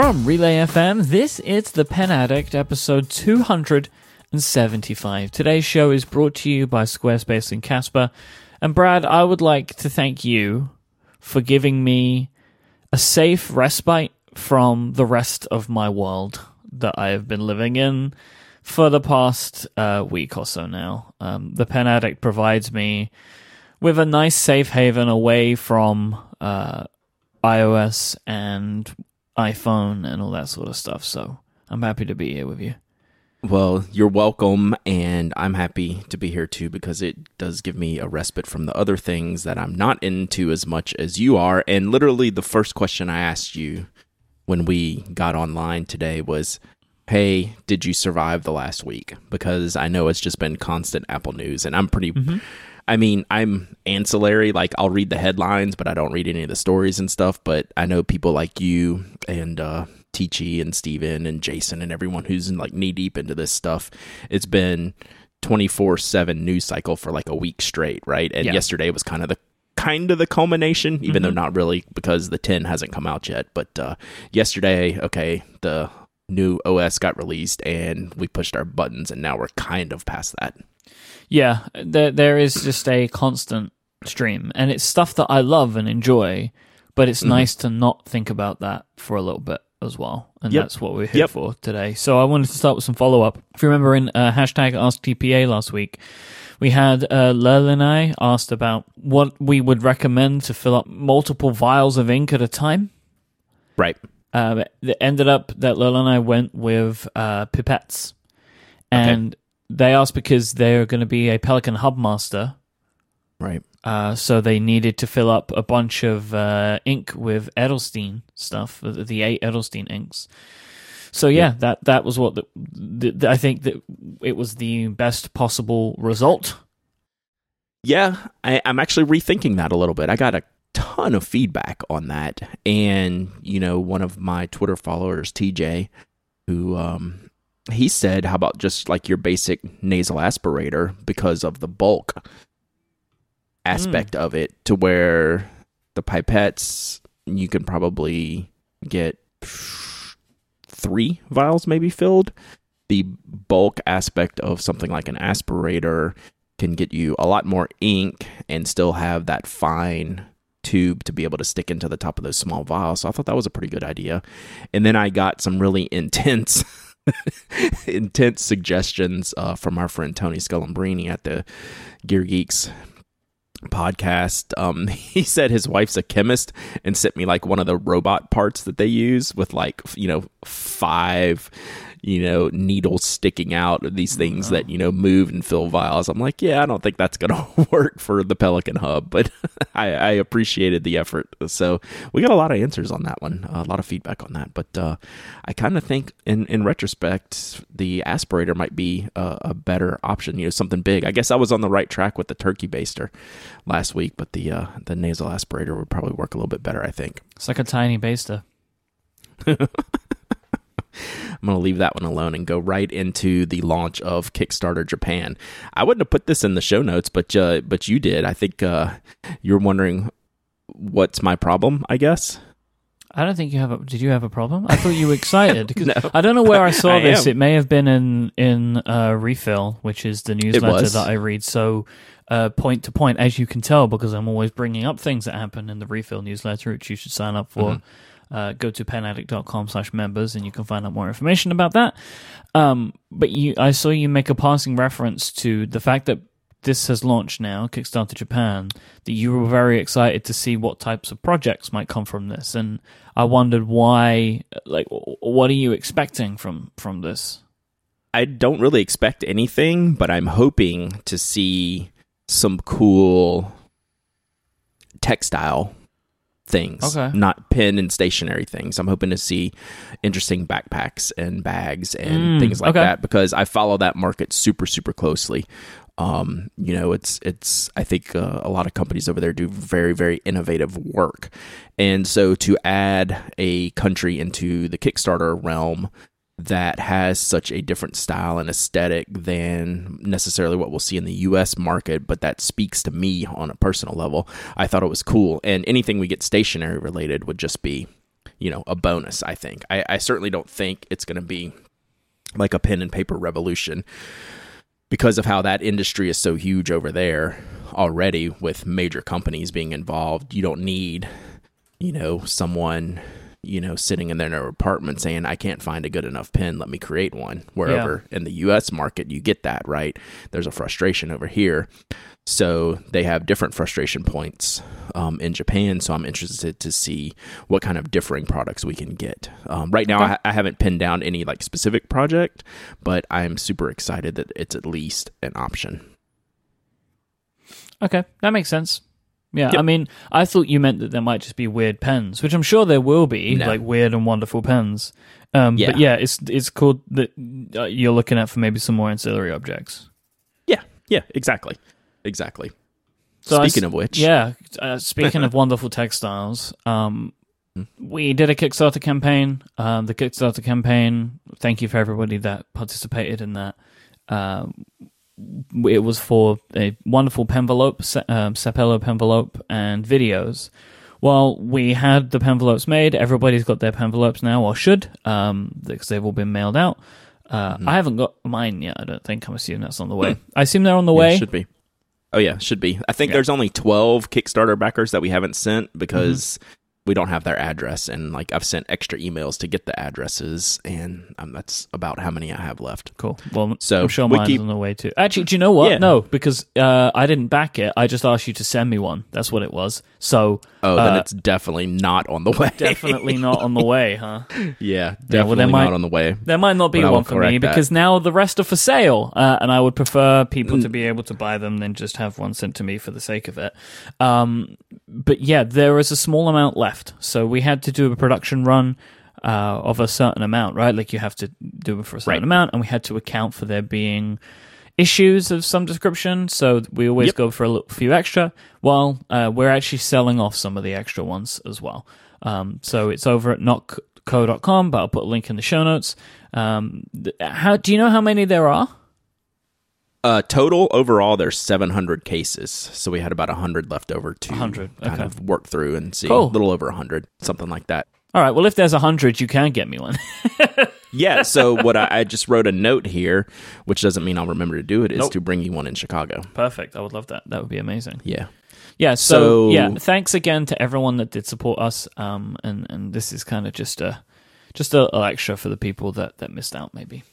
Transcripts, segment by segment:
From Relay FM, this is The Pen Addict, episode 275. Today's show is brought to you by Squarespace and Casper. And Brad, I would like to thank you for giving me a safe respite from the rest of my world that I have been living in for the past uh, week or so now. Um, the Pen Addict provides me with a nice safe haven away from uh, iOS and iPhone and all that sort of stuff. So I'm happy to be here with you. Well, you're welcome, and I'm happy to be here too because it does give me a respite from the other things that I'm not into as much as you are. And literally, the first question I asked you when we got online today was, Hey, did you survive the last week? Because I know it's just been constant Apple news, and I'm pretty. Mm-hmm. I mean, I'm ancillary. Like, I'll read the headlines, but I don't read any of the stories and stuff. But I know people like you and uh, Teachy and Steven and Jason and everyone who's in like knee deep into this stuff. It's been 24 7 news cycle for like a week straight, right? And yeah. yesterday was kind of the kind of the culmination, even mm-hmm. though not really because the 10 hasn't come out yet. But uh, yesterday, okay, the new OS got released and we pushed our buttons, and now we're kind of past that. Yeah, there there is just a constant stream, and it's stuff that I love and enjoy. But it's mm-hmm. nice to not think about that for a little bit as well, and yep. that's what we're here yep. for today. So I wanted to start with some follow up. If you remember in uh, hashtag AskTPA last week, we had uh, and I asked about what we would recommend to fill up multiple vials of ink at a time. Right. Um, it ended up that Lil and I went with uh, pipettes, and okay they asked because they're going to be a Pelikan Hub master. Right. Uh, so they needed to fill up a bunch of uh, ink with Edelstein stuff, the eight Edelstein inks. So yeah, yeah, that that was what the, the, the, I think that it was the best possible result. Yeah, I, I'm actually rethinking that a little bit. I got a ton of feedback on that, and you know, one of my Twitter followers, TJ, who um, he said, how about just like your basic nasal aspirator because of the bulk aspect mm. of it to where the pipettes you can probably get three vials maybe filled. The bulk aspect of something like an aspirator can get you a lot more ink and still have that fine tube to be able to stick into the top of those small vials. So I thought that was a pretty good idea. And then I got some really intense intense suggestions uh, from our friend Tony Scullambrini at the Gear Geeks podcast. Um, he said his wife's a chemist and sent me like one of the robot parts that they use with like you know five you know, needles sticking out, these things that, you know, move and fill vials. I'm like, yeah, I don't think that's going to work for the Pelikan Hub, but I, I, appreciated the effort. So we got a lot of answers on that one, a lot of feedback on that. But uh, I kind of think in, in retrospect, the aspirator might be a, a, better option, you know, something big. I guess I was on the right track with the turkey baster last week, but the, uh, the nasal aspirator would probably work a little bit better, I think. It's like a tiny baster. I'm going to leave that one alone and go right into the launch of Kickstarter Japan. I wouldn't have put this in the show notes, but uh, but you did. I think uh, you're wondering what's my problem. I guess. I don't think you have a. Did you have a problem? I thought you were excited. no. I don't know where I saw I this. Am. It may have been in in uh, Refill, which is the newsletter that I read. So uh, point to point, as you can tell, because I'm always bringing up things that happen in the Refill newsletter, which you should sign up for. Mm-hmm uh, go to penaddict.com slash members and you can find out more information about that. Um, but you, I saw you make a passing reference to the fact that this has launched now, Kickstarter Japan, that you were very excited to see what types of projects might come from this. And I wondered why, like, what are you expecting from, from this? I don't really expect anything, but I'm hoping to see some cool textile things, okay. not pen and stationary things. I'm hoping to see interesting backpacks and bags and mm, things like okay. that because I follow that market super super closely. Um, you know, it's it's I think uh, a lot of companies over there do very very innovative work, and so to add a country into the Kickstarter realm that has such a different style and aesthetic than necessarily what we'll see in the US market, but that speaks to me on a personal level. I thought it was cool. And anything we get stationary related would just be you know, a bonus. I think. I, I certainly don't think it's going to be like a pen and paper revolution because of how that industry is so huge over there already with major companies being involved. You don't need, you know, someone you know, sitting in their apartment saying, I can't find a good enough pen, let me create one. Wherever yeah. in the US market, you get that, right? There's a frustration over here. So they have different frustration points um, in Japan. So I'm interested to see what kind of differing products we can get. Um, right now, okay. I, I, haven't pinned down any like specific project, but I'm super excited that it's at least an option. Okay, that makes sense. Yeah, yep. I mean, I thought you meant that there might just be weird pens, which I'm sure there will be, no. like weird and wonderful pens. Um, yeah. But yeah, it's it's called that uh, you're looking at for maybe some more ancillary objects. Yeah, yeah, exactly, exactly. So speaking of which, yeah, uh, speaking of wonderful textiles, um, hmm. we did a Kickstarter campaign. Um, the Kickstarter campaign. Thank you for everybody that participated in that. Um, it was for a wonderful penvelope, um, Sapelo penvelope, and videos. Well, we had the penvelopes made. Everybody's got their penvelopes now, or should, um, because they've all been mailed out. Uh, mm-hmm. I haven't got mine yet. I don't think. I'm assuming that's on the way. I assume they're on the yeah, way. Should be. Oh yeah, should be. I think yeah. there's only 12 Kickstarter backers that we haven't sent because mm-hmm we don't have their address and like i've sent extra emails to get the addresses and um, that's about how many i have left. Cool. Well so i'm sure mine's keep... on the way too. Actually do you know what? Yeah. no because uh, i didn't back it. I just asked you to send me one. That's what it was. So oh uh, then it's definitely not on the way. definitely not on the way huh? Yeah definitely yeah, well, there might, not on the way there might not be one for me that. because now the rest are for sale uh, and i would prefer people mm. to be able to buy them than just have one sent to me for the sake of it. Um, but yeah there is a small amount left left. So we had to do a production run uh, of a certain amount, right? Like you have to do it for a certain right. amount, and we had to account for there being issues of some description. So we always yep. go for a little, few extra. Well, uh, we're actually selling off some of the extra ones as well. Um, so it's over at nockco.com, but I'll put a link in the show notes. Um, how do you know how many there are? Uh, total overall, there's 700 cases, so we had about 100 left over to 100. Okay. kind of work through and see cool. a little over 100, something like that. All right. Well, if there's 100, you can get me one. yeah. So what I, I, just wrote a note here, which doesn't mean I'll remember to do it, is nope. to bring you one in Chicago. Perfect. I would love that. That would be amazing. Yeah. Yeah. So, so yeah. Thanks again to everyone that did support us. Um, and and this is kind of just a just a, a extra for the people that that missed out, maybe.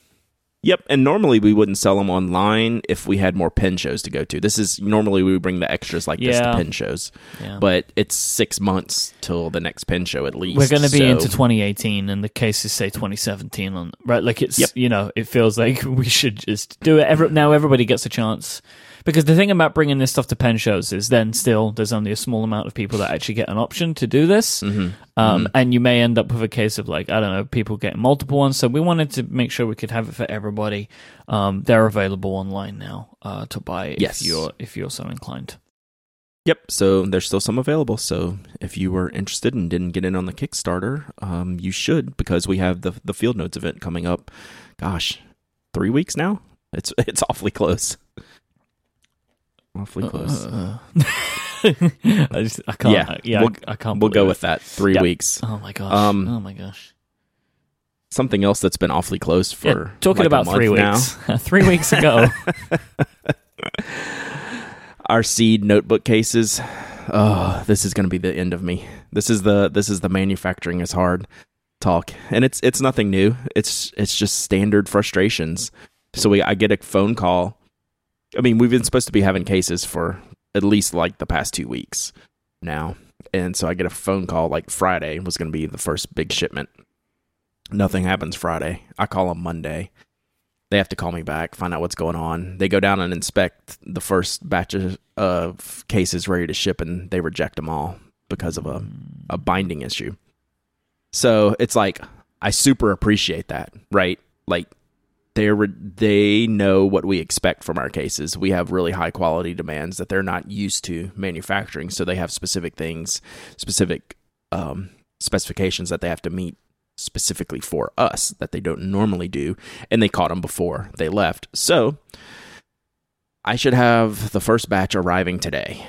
Yep, and normally we wouldn't sell them online if we had more pin shows to go to. This is normally we would bring the extras like this to pen shows, yeah. but it's six months till the next pin show at least. We're going to be so. into 2018, and the cases say 2017 on right. Like it's yep. you know it feels like we should just do it. Every, now everybody gets a chance because the thing about bringing this stuff to pen shows is then still there's only a small amount of people that actually get an option to do this. Mm-hmm. Um, mm-hmm. And you may end up with a case of like, I don't know, people getting multiple ones. So we wanted to make sure we could have it for everybody. Um, they're available online now uh, to buy yes. if you're if you're so inclined. Yep. So there's still some available. So if you were interested and didn't get in on the Kickstarter, um, you should because we have the the Field Notes event coming up. Gosh, three weeks now. It's it's awfully close awfully uh, close. Uh, I just I can't. Yeah, yeah we'll, I, I can't. We'll go it. with that. Three yep. weeks. Oh my gosh. Um, oh my gosh. Something else that's been awfully close for yeah, talking like about three weeks. three weeks ago. Our seed notebook cases. Oh, this is going to be the end of me. This is the this is the manufacturing is hard talk, and it's it's nothing new. It's it's just standard frustrations. So we I get a phone call I mean, we've been supposed to be having cases for at least like the past two weeks now. And so I get a phone call like Friday was going to be the first big shipment. Nothing happens Friday. I call them Monday. They have to call me back, find out what's going on. They go down and inspect the first batch of cases ready to ship, and they reject them all because of a, a binding issue. So it's like, I super appreciate that, right? Like, they they know what we expect from our cases. We have really high quality demands that they're not used to manufacturing, so they have specific things, specific um, specifications that they have to meet specifically for us that they don't normally do, and they caught them before they left. So I should have the first batch arriving today,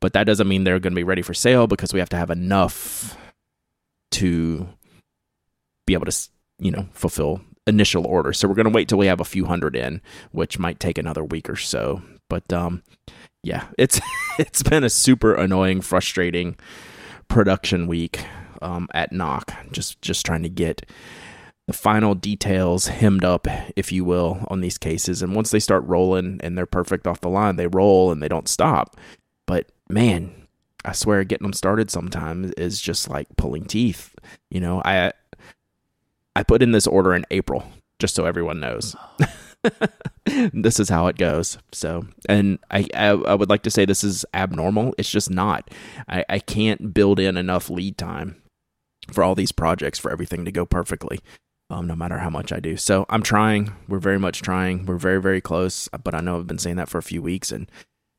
but that doesn't mean they're going to be ready for sale because we have to have enough to be able to, you know, fulfill initial order. So we're going to wait till we have a few hundred in, which might take another week or so. But um, yeah, it's it's been a super annoying, frustrating production week um, at Nock. Just just trying to get the final details hemmed up, if you will, on these cases. And once they start rolling and they're perfect off the line, they roll and they don't stop. But man, I swear getting them started sometimes is just like pulling teeth. You know, I I put in this order in April just so everyone knows. this is how it goes. So, and I, I, I would like to say this is abnormal. It's just not. I, I can't build in enough lead time for all these projects for everything to go perfectly. Um, no matter how much I do. So I'm trying. We're very much trying. We're very, very close. But I know I've been saying that for a few weeks, and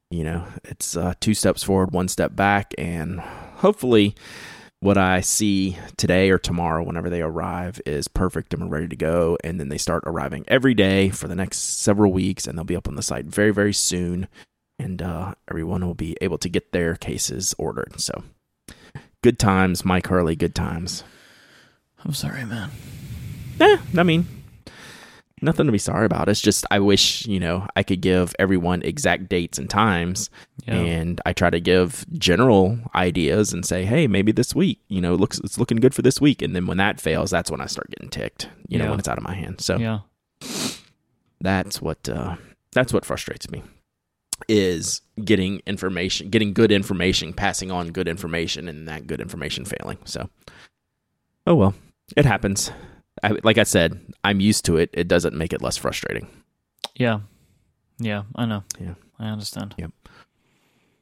you know, it's uh, two steps forward, one step back, and hopefully, what I see today or tomorrow, whenever they arrive, is perfect and we're ready to go. And then they start arriving every day for the next several weeks, and they'll be up on the site very, very soon. And uh, everyone will be able to get their cases ordered. So, good times, Myke Hurley, good times. I'm sorry, man. Eh, I mean, nothing to be sorry about. It's just I wish you know I could give everyone exact dates and times, yeah. and I try to give general ideas and say, hey, maybe this week, you know, looks it's looking good for this week, and then when that fails, that's when I start getting ticked. You yeah. know, when it's out of my hand. So yeah, that's what uh, that's what frustrates me is getting information, getting good information, passing on good information, and that good information failing. So, oh well, it happens. I, like I said, I'm used to it. It doesn't make it less frustrating. Yeah. Yeah, I know. Yeah. I understand. Yep.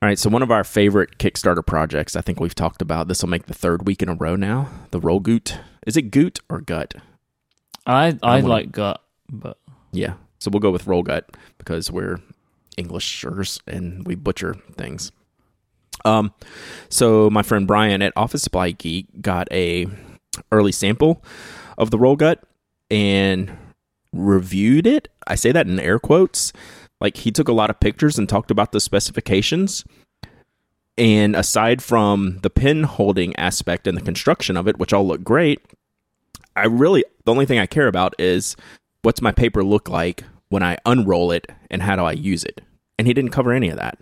All right, so one of our favorite Kickstarter projects, I think we've talked about. This will make the third week in a row now. The Roll Goot. Is it Goot or Gut? I I, like Gut, but yeah. So we'll go with Rollgut because we're Englishers and we butcher things. Um, so my friend Brian at Office Supply Geek got a early sample of the Rollgut and reviewed it. I say that in air quotes. Like he took a lot of pictures and talked about the specifications. And aside from the pin holding aspect and the construction of it, which all look great, I really, the only thing I care about is what's my paper look like when I unroll it and how do I use it? And he didn't cover any of that.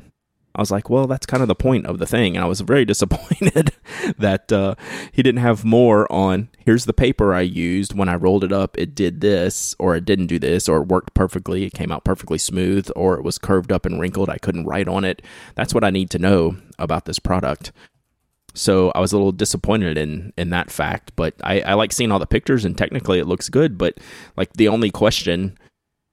I was like, well, that's kind of the point of the thing. And I was very disappointed that uh, he didn't have more on here's the paper I used. When I rolled it up, it did this, or it didn't do this, or it worked perfectly. It came out perfectly smooth, or it was curved up and wrinkled. I couldn't write on it. That's what I need to know about this product. So I was a little disappointed in in that fact, but I, I like seeing all the pictures and technically it looks good. But like the only question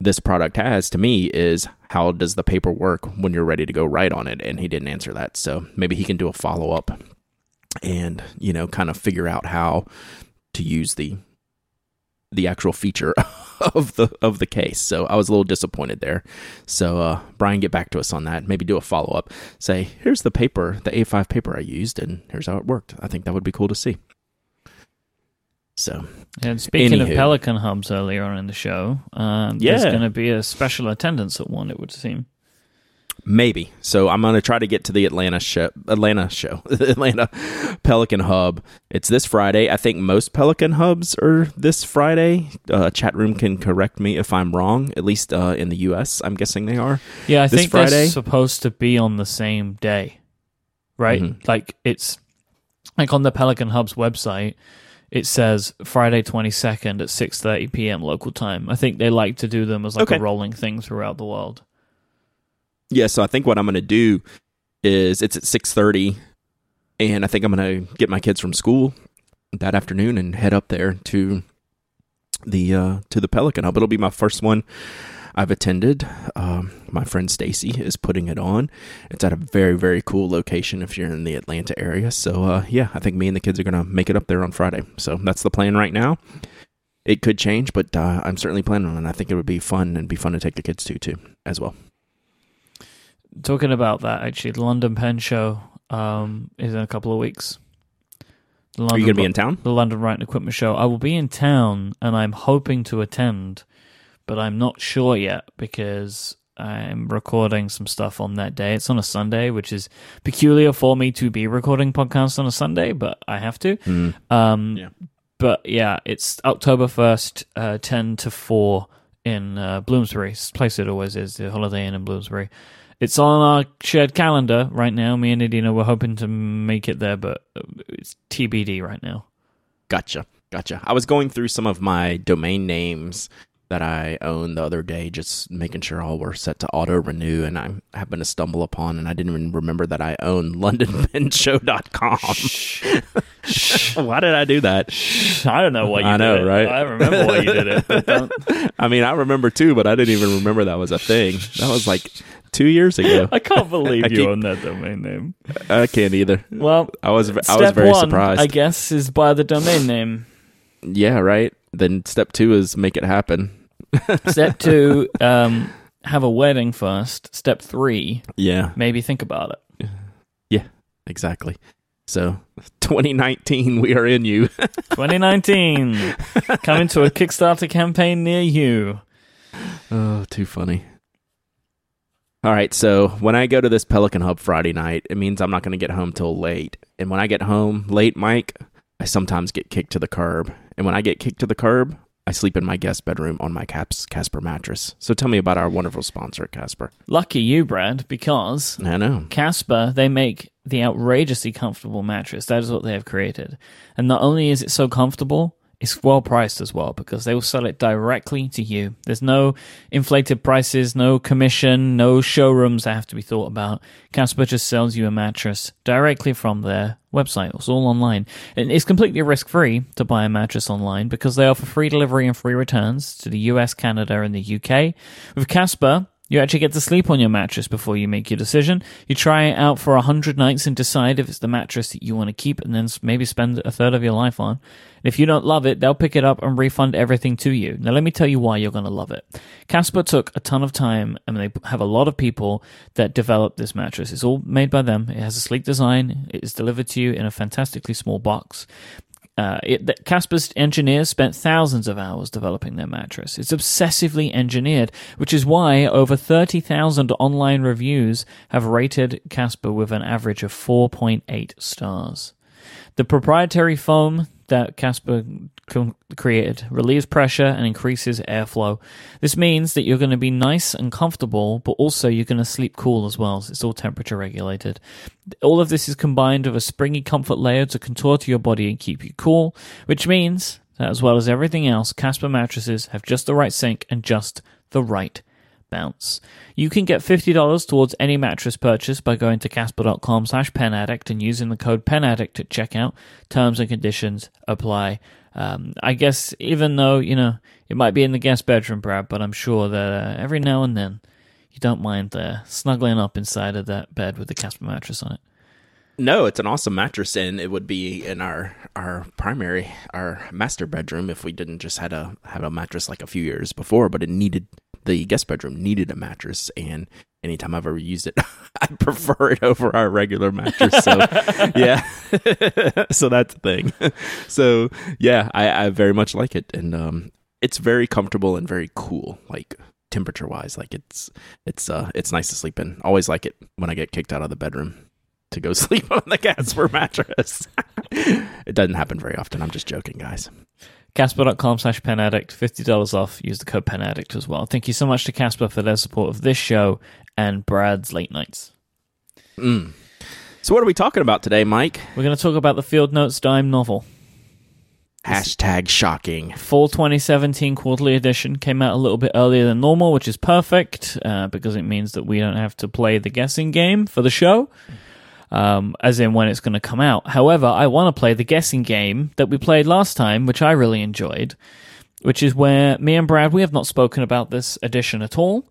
this product has to me is how does the paper work when you're ready to go write on it? And he didn't answer that. So maybe he can do a follow-up and you know kind of figure out how to use the the actual feature of the of the case. So i was a little disappointed there. So uh, brian get back to us on that. Maybe do a follow-up. Say here's the paper the a5 paper i used and here's how it worked. I think that would be cool to see so, and speaking anywho. of Pelikan hubs earlier on in the show, uh, yeah. there's going to be a special attendance at one. It would seem. Maybe. So I'm going to try to get to the Atlanta show. Atlanta show. Atlanta Pelikan Hub. It's this Friday. I think most Pelikan hubs are this Friday. Uh, chat room can correct me if I'm wrong. At least uh, in the U.S., I'm guessing they are. Yeah, I this think Friday. they're supposed to be on the same day, right? Mm-hmm. Like it's like on the Pelikan Hub's website it says Friday 22nd at 6:30 p.m. local time. I think they like to do them as like okay. a rolling thing throughout the world. Yeah, so I think what I'm going to do is it's at 6:30 and I think I'm going to get my kids from school that afternoon and head up there to the uh to the Pelikan Hub. It'll be my first one I've attended. Um, my friend Stacy is putting it on. It's at a very very cool location if you're in the Atlanta area. So uh, yeah, I think me and the kids are gonna make it up there on Friday. So that's the plan right now. It could change, but uh, I'm certainly planning on it. I think it would be fun and be fun to take the kids to too as well. Talking about that, actually, the London Pen Show um, is in a couple of weeks. London, Are you going to be in town? The London Writing Equipment Show. I will be in town, and I'm hoping to attend but I'm not sure yet because I'm recording some stuff on that day. It's on a Sunday, which is peculiar for me to be recording podcasts on a Sunday, but I have to. Mm. Um, yeah. But yeah, it's October 1st, uh, 10 to 4 in uh, Bloomsbury, place it always is, the Holiday Inn in Bloomsbury. It's on our shared calendar right now. Me and Adina were hoping to make it there, but it's TBD right now. Gotcha. Gotcha. I was going through some of my domain names that I owned the other day, just making sure all were set to auto renew. And I happened to stumble upon, and I didn't even remember that I owned LondonPenShow.com. why did I do that? I don't know why you I know, it. right? I remember why you did it. I mean, I remember too, but I didn't even remember that was a thing. That was like two years ago. I can't believe I you keep, own that domain name. I can't either. Well, I was I was very one, surprised. I guess is buy the domain name. Yeah, right. Then step two is make it happen. Step two, um, have a wedding first. Step three, yeah, maybe think about it. Yeah, exactly. So 2019, we are in you. 2019, coming to a Kickstarter campaign near you. Oh, too funny. All right, so when I go to this Pelikan Hub Friday night, it means I'm not going to get home till late. And when I get home late, Myke, I sometimes get kicked to the curb. And when I get kicked to the curb, I sleep in my guest bedroom on my Caps Casper mattress. So tell me about our wonderful sponsor, Casper. Lucky you, Brad, because I know Casper they make the outrageously comfortable mattress. That is what they have created. And not only is it so comfortable, it's well priced as well because they will sell it directly to you. There's no inflated prices, no commission, no showrooms that have to be thought about. Casper just sells you a mattress directly from their website. It's all online. And it's completely risk free to buy a mattress online because they offer free delivery and free returns to the US, Canada, and the UK. With Casper, you actually get to sleep on your mattress before you make your decision. You try it out for 100 nights and decide if it's the mattress that you want to keep and then maybe spend a third of your life on. And if you don't love it, they'll pick it up and refund everything to you. Now, let me tell you why you're going to love it. Casper took a ton of time and they have a lot of people that developed this mattress. It's all made by them. It has a sleek design. It is delivered to you in a fantastically small box. Uh, it, Casper's engineers spent thousands of hours developing their mattress. It's obsessively engineered, which is why over 30,000 online reviews have rated Casper with an average of 4.8 stars. The proprietary foam that Casper created relieves pressure and increases airflow. This means that you're going to be nice and comfortable, but also you're going to sleep cool as well. It's all temperature regulated. All of this is combined with a springy comfort layer to contour to your body and keep you cool, which means that as well as everything else, Casper mattresses have just the right sink and just the right bounce. You can get $50 towards any mattress purchase by going to casper.com slash penaddict and using the code penaddict at checkout. Terms and conditions apply. Um, I guess even though, you know, it might be in the guest bedroom, Brad, but I'm sure that uh, every now and then you don't mind uh, snuggling up inside of that bed with the Casper mattress on it. No, it's an awesome mattress, and it would be in our our primary, our master bedroom if we didn't just had a have a mattress like a few years before, but it needed the guest bedroom needed a mattress, and anytime I've ever used it, I prefer it over our regular mattress. So yeah, so that's the thing. So yeah, I, I very much like it, and um, it's very comfortable and very cool, like temperature wise. Like it's it's uh it's nice to sleep in. Always like it when I get kicked out of the bedroom to go sleep on the Casper mattress. it doesn't happen very often. I'm just joking, guys. Casper.com slash penaddict, $50 off. Use the code penaddict as well. Thank you so much to Casper for their support of this show and Brad's Late Nights. Mm. So, what are we talking about today, Myke? We're going to talk about the Field Notes Dime novel. Hashtag shocking. Fall 2017 quarterly edition came out a little bit earlier than normal, which is perfect uh, because it means that we don't have to play the guessing game for the show um, as in when it's going to come out. However, I want to play the guessing game that we played last time, which I really enjoyed, which is where me and Brad, we have not spoken about this edition at all.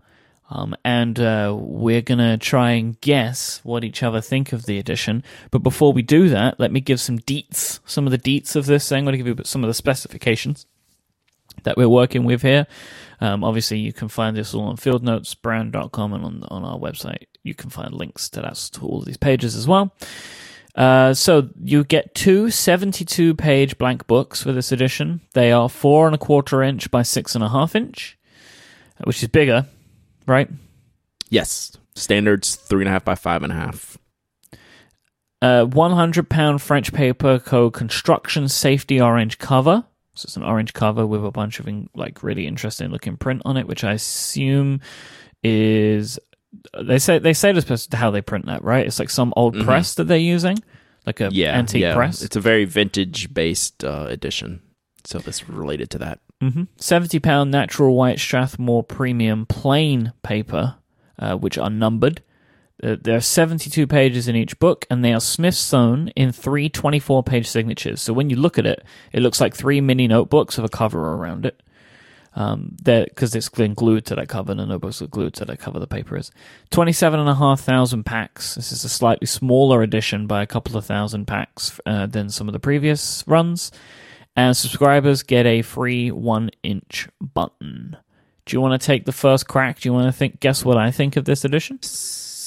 Um, and uh, we're going to try and guess what each other think of the edition. But before we do that, let me give some deets, some of the deets of this. I'm going to give you some of the specifications that we're working with here. Um, obviously, you can find this all on fieldnotesbrand.com and on, on our website. You can find links to that to all of these pages as well. Uh, so you get two 72 page blank books for this edition. They are four and a quarter inch by six and a half inch, which is bigger, right? Yes, standards three and a half by five and a half. Uh, 100 pound French paper co construction safety orange cover. So it's an orange cover with a bunch of like really interesting looking print on it, which I assume is they say they say this to how they print that, right? It's like some old mm-hmm. press that they're using, like a yeah, antique yeah. press. It's a very vintage based uh, edition, so this related to that. Mm-hmm. Seventy pound natural white Strathmore premium plain paper, uh, which are numbered. Uh, there are 72 pages in each book, and they are Smyth sewn in three 24 page signatures. So when you look at it, it looks like three mini notebooks with a cover around it. Um, because it's been glued to that cover, and the notebooks are glued to that cover. The paper is twenty-seven and a half thousand packs. This is a slightly smaller edition by a couple of thousand packs uh, than some of the previous runs. And subscribers get a free one-inch button. Do you want to take the first crack? Do you want to think? Guess what I think of this edition?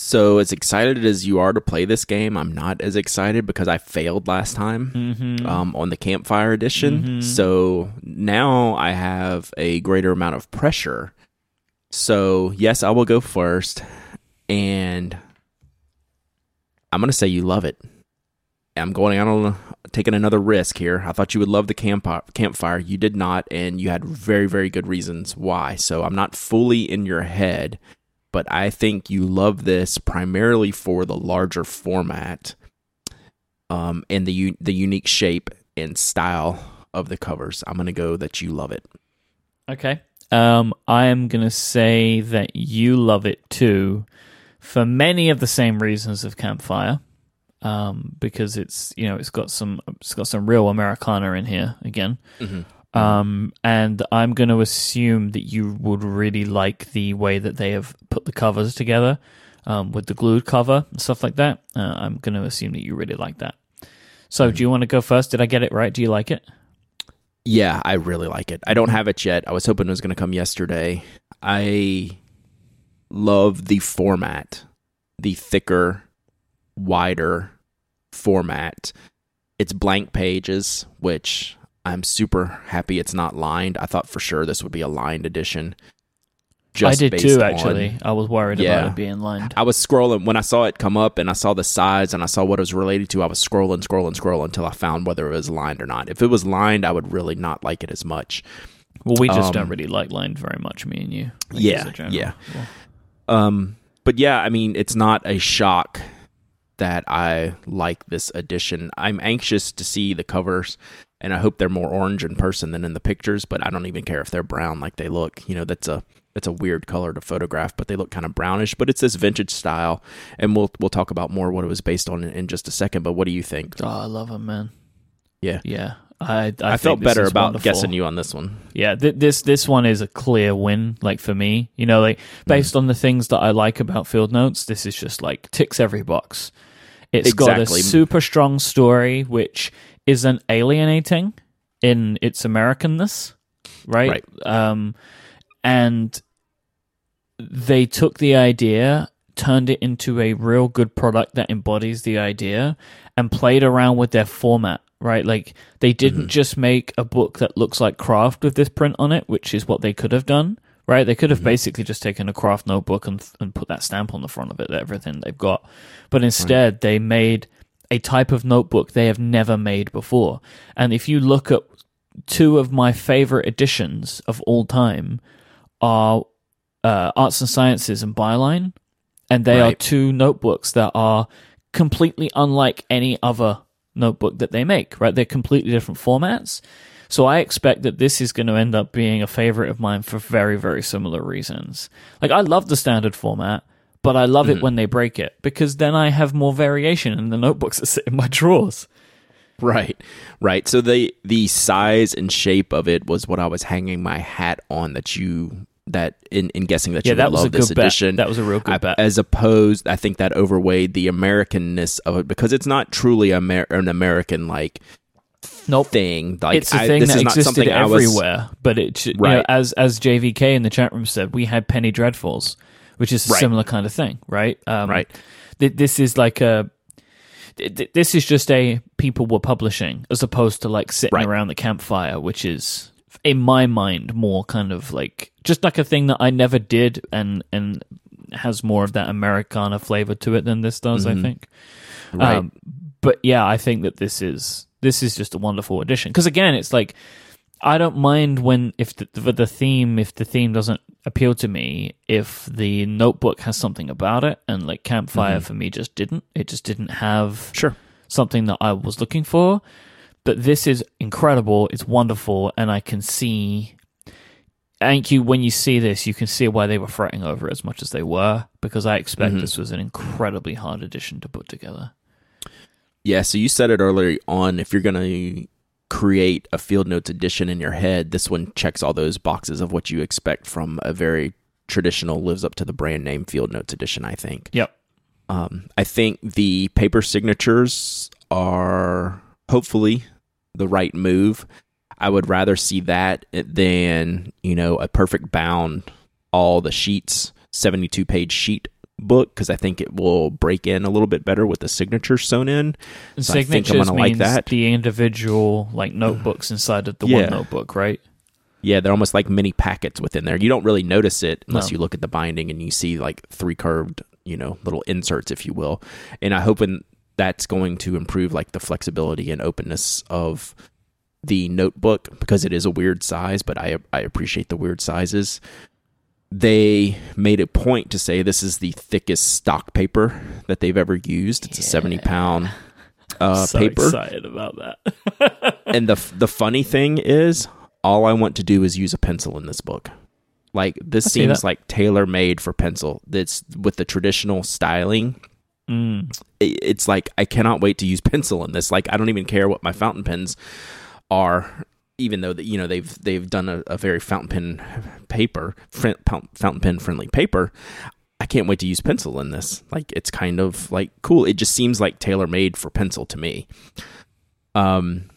So, as excited as you are to play this game, I'm not as excited because I failed last time mm-hmm. um, on the Campfire Edition. Mm-hmm. So now I have a greater amount of pressure. So, yes, I will go first. And I'm going to say you love it. I'm going out on taking another risk here. I thought you would love the camp campfire. You did not, and you had very, very good reasons why. So I'm not fully in your head but I think you love this primarily for the larger format um, and the the unique shape and style of the covers. I'm going to go that you love it. Okay. Um, I am going to say that you love it too for many of the same reasons of Campfire. Um, because it's you know it's got some it's got some real Americana in here again. Mm-hmm. Um, and I'm going to assume that you would really like the way that they have put the covers together um, with the glued cover and stuff like that. Uh, I'm going to assume that you really like that. So, do you want to go first? Did I get it right? Do you like it? Yeah, I really like it. I don't have it yet. I was hoping it was going to come yesterday. I love the format, the thicker, wider format. It's blank pages, which I'm super happy it's not lined. I thought for sure this would be a lined edition. I did too, actually. On, I was worried yeah, about it being lined. I was scrolling when I saw it come up and I saw the size and I saw what it was related to. I was scrolling, scrolling, scrolling until I found whether it was lined or not. If it was lined, I would really not like it as much. Well, we just um, don't really like lined very much, me and you. yeah, yeah. Um, but yeah, I mean, it's not a shock that I like this edition. I'm anxious to see the covers and I hope they're more orange in person than in the pictures. But I don't even care if they're brown like they look. You know, that's a that's a weird color to photograph, but they look kind of brownish. But it's this vintage style, and we'll we'll talk about more what it was based on in, in just a second. But what do you think? Oh, I love them, man. Yeah, yeah. I I, I felt better about wonderful. guessing you on this one. Yeah, th- this this one is a clear win. Like for me, you know, like based mm. on the things that I like about Field Notes, this is just like ticks every box. It's exactly. got a super strong story, which isn't alienating in its Americanness, right? right. Um, and they took the idea, turned it into a real good product that embodies the idea, and played around with their format. Right, like they didn't mm-hmm. just make a book that looks like craft with this print on it, which is what they could have done right? They could have mm-hmm. basically just taken a craft notebook and and put that stamp on the front of it, everything they've got. But instead, right. they made a type of notebook they have never made before. And if you look at two of my favorite editions of all time are uh, Arts and Sciences and Byline, and they right. are two notebooks that are completely unlike any other notebook that they make. Right, they're completely different formats. So I expect that this is going to end up being a favorite of mine for very, very similar reasons. Like I love the standard format but I love mm-hmm. it when they break it because then I have more variation in the notebooks that sit in my drawers. Right, right. So the the size and shape of it was what I was hanging my hat on. That you that in, in guessing that yeah, you that love this edition. Bet. That was a real good I, bet. As opposed, I think that overweighed the Americanness of it because it's not truly Amer- an American like nope. thing. Like it's a thing I, that existed everywhere, was, but it right. You know, as as JVK in the chat room said, we had penny dreadfuls which is a right. similar kind of thing, right? Um, right. Th- this is like a. Th- this is just a people were publishing as opposed to like sitting right. around the campfire, which is in my mind more kind of like just like a thing that I never did and and has more of that Americana flavor to it than this does. Mm-hmm. I think. Right. Um, but yeah, I think that this is this is just a wonderful addition because again, it's like I don't mind when if the, the theme if the theme doesn't appeal to me if the notebook has something about it and like campfire mm-hmm. for me just didn't. It just didn't have sure. something that I was looking for. But this is incredible. It's wonderful. And I can see I think you. When you see this you can see why they were fretting over it as much as they were because I expect mm-hmm. this was an incredibly hard edition to put together. Yeah so you said it earlier on if you're going to create a field notes edition in your head, this one checks all those boxes of what you expect from a very traditional lives up to the brand name field notes edition, I think. Yep. Um, I think the paper signatures are hopefully the right move. I would rather see that than, you know, a perfect bound all the sheets, 72 page sheet book because I think it will break in a little bit better with the signature sewn in. So Signatures I think I'm gonna like that. The individual like notebooks inside of the yeah. one notebook, right? Yeah, they're almost like mini packets within there. You don't really notice it unless no. you look at the binding and you see like three curved, you know, little inserts, if you will. And I hope that's going to improve like the flexibility and openness of the notebook because it is a weird size, but I I appreciate the weird sizes they made a point to say this is the thickest stock paper that they've ever used. It's yeah. a 70 pound uh, so paper. excited about that. and the the funny thing is, all I want to do is use a pencil in this book. Like this I seems like tailor made for pencil. That's with the traditional styling. Mm. It's like I cannot wait to use pencil in this. Like I don't even care what my fountain pens are even though that you know they've they've done a, a very fountain pen paper fountain pen friendly paper. I can't wait to use pencil in this. Like it's kind of like cool. It just seems like tailor made for pencil to me. Um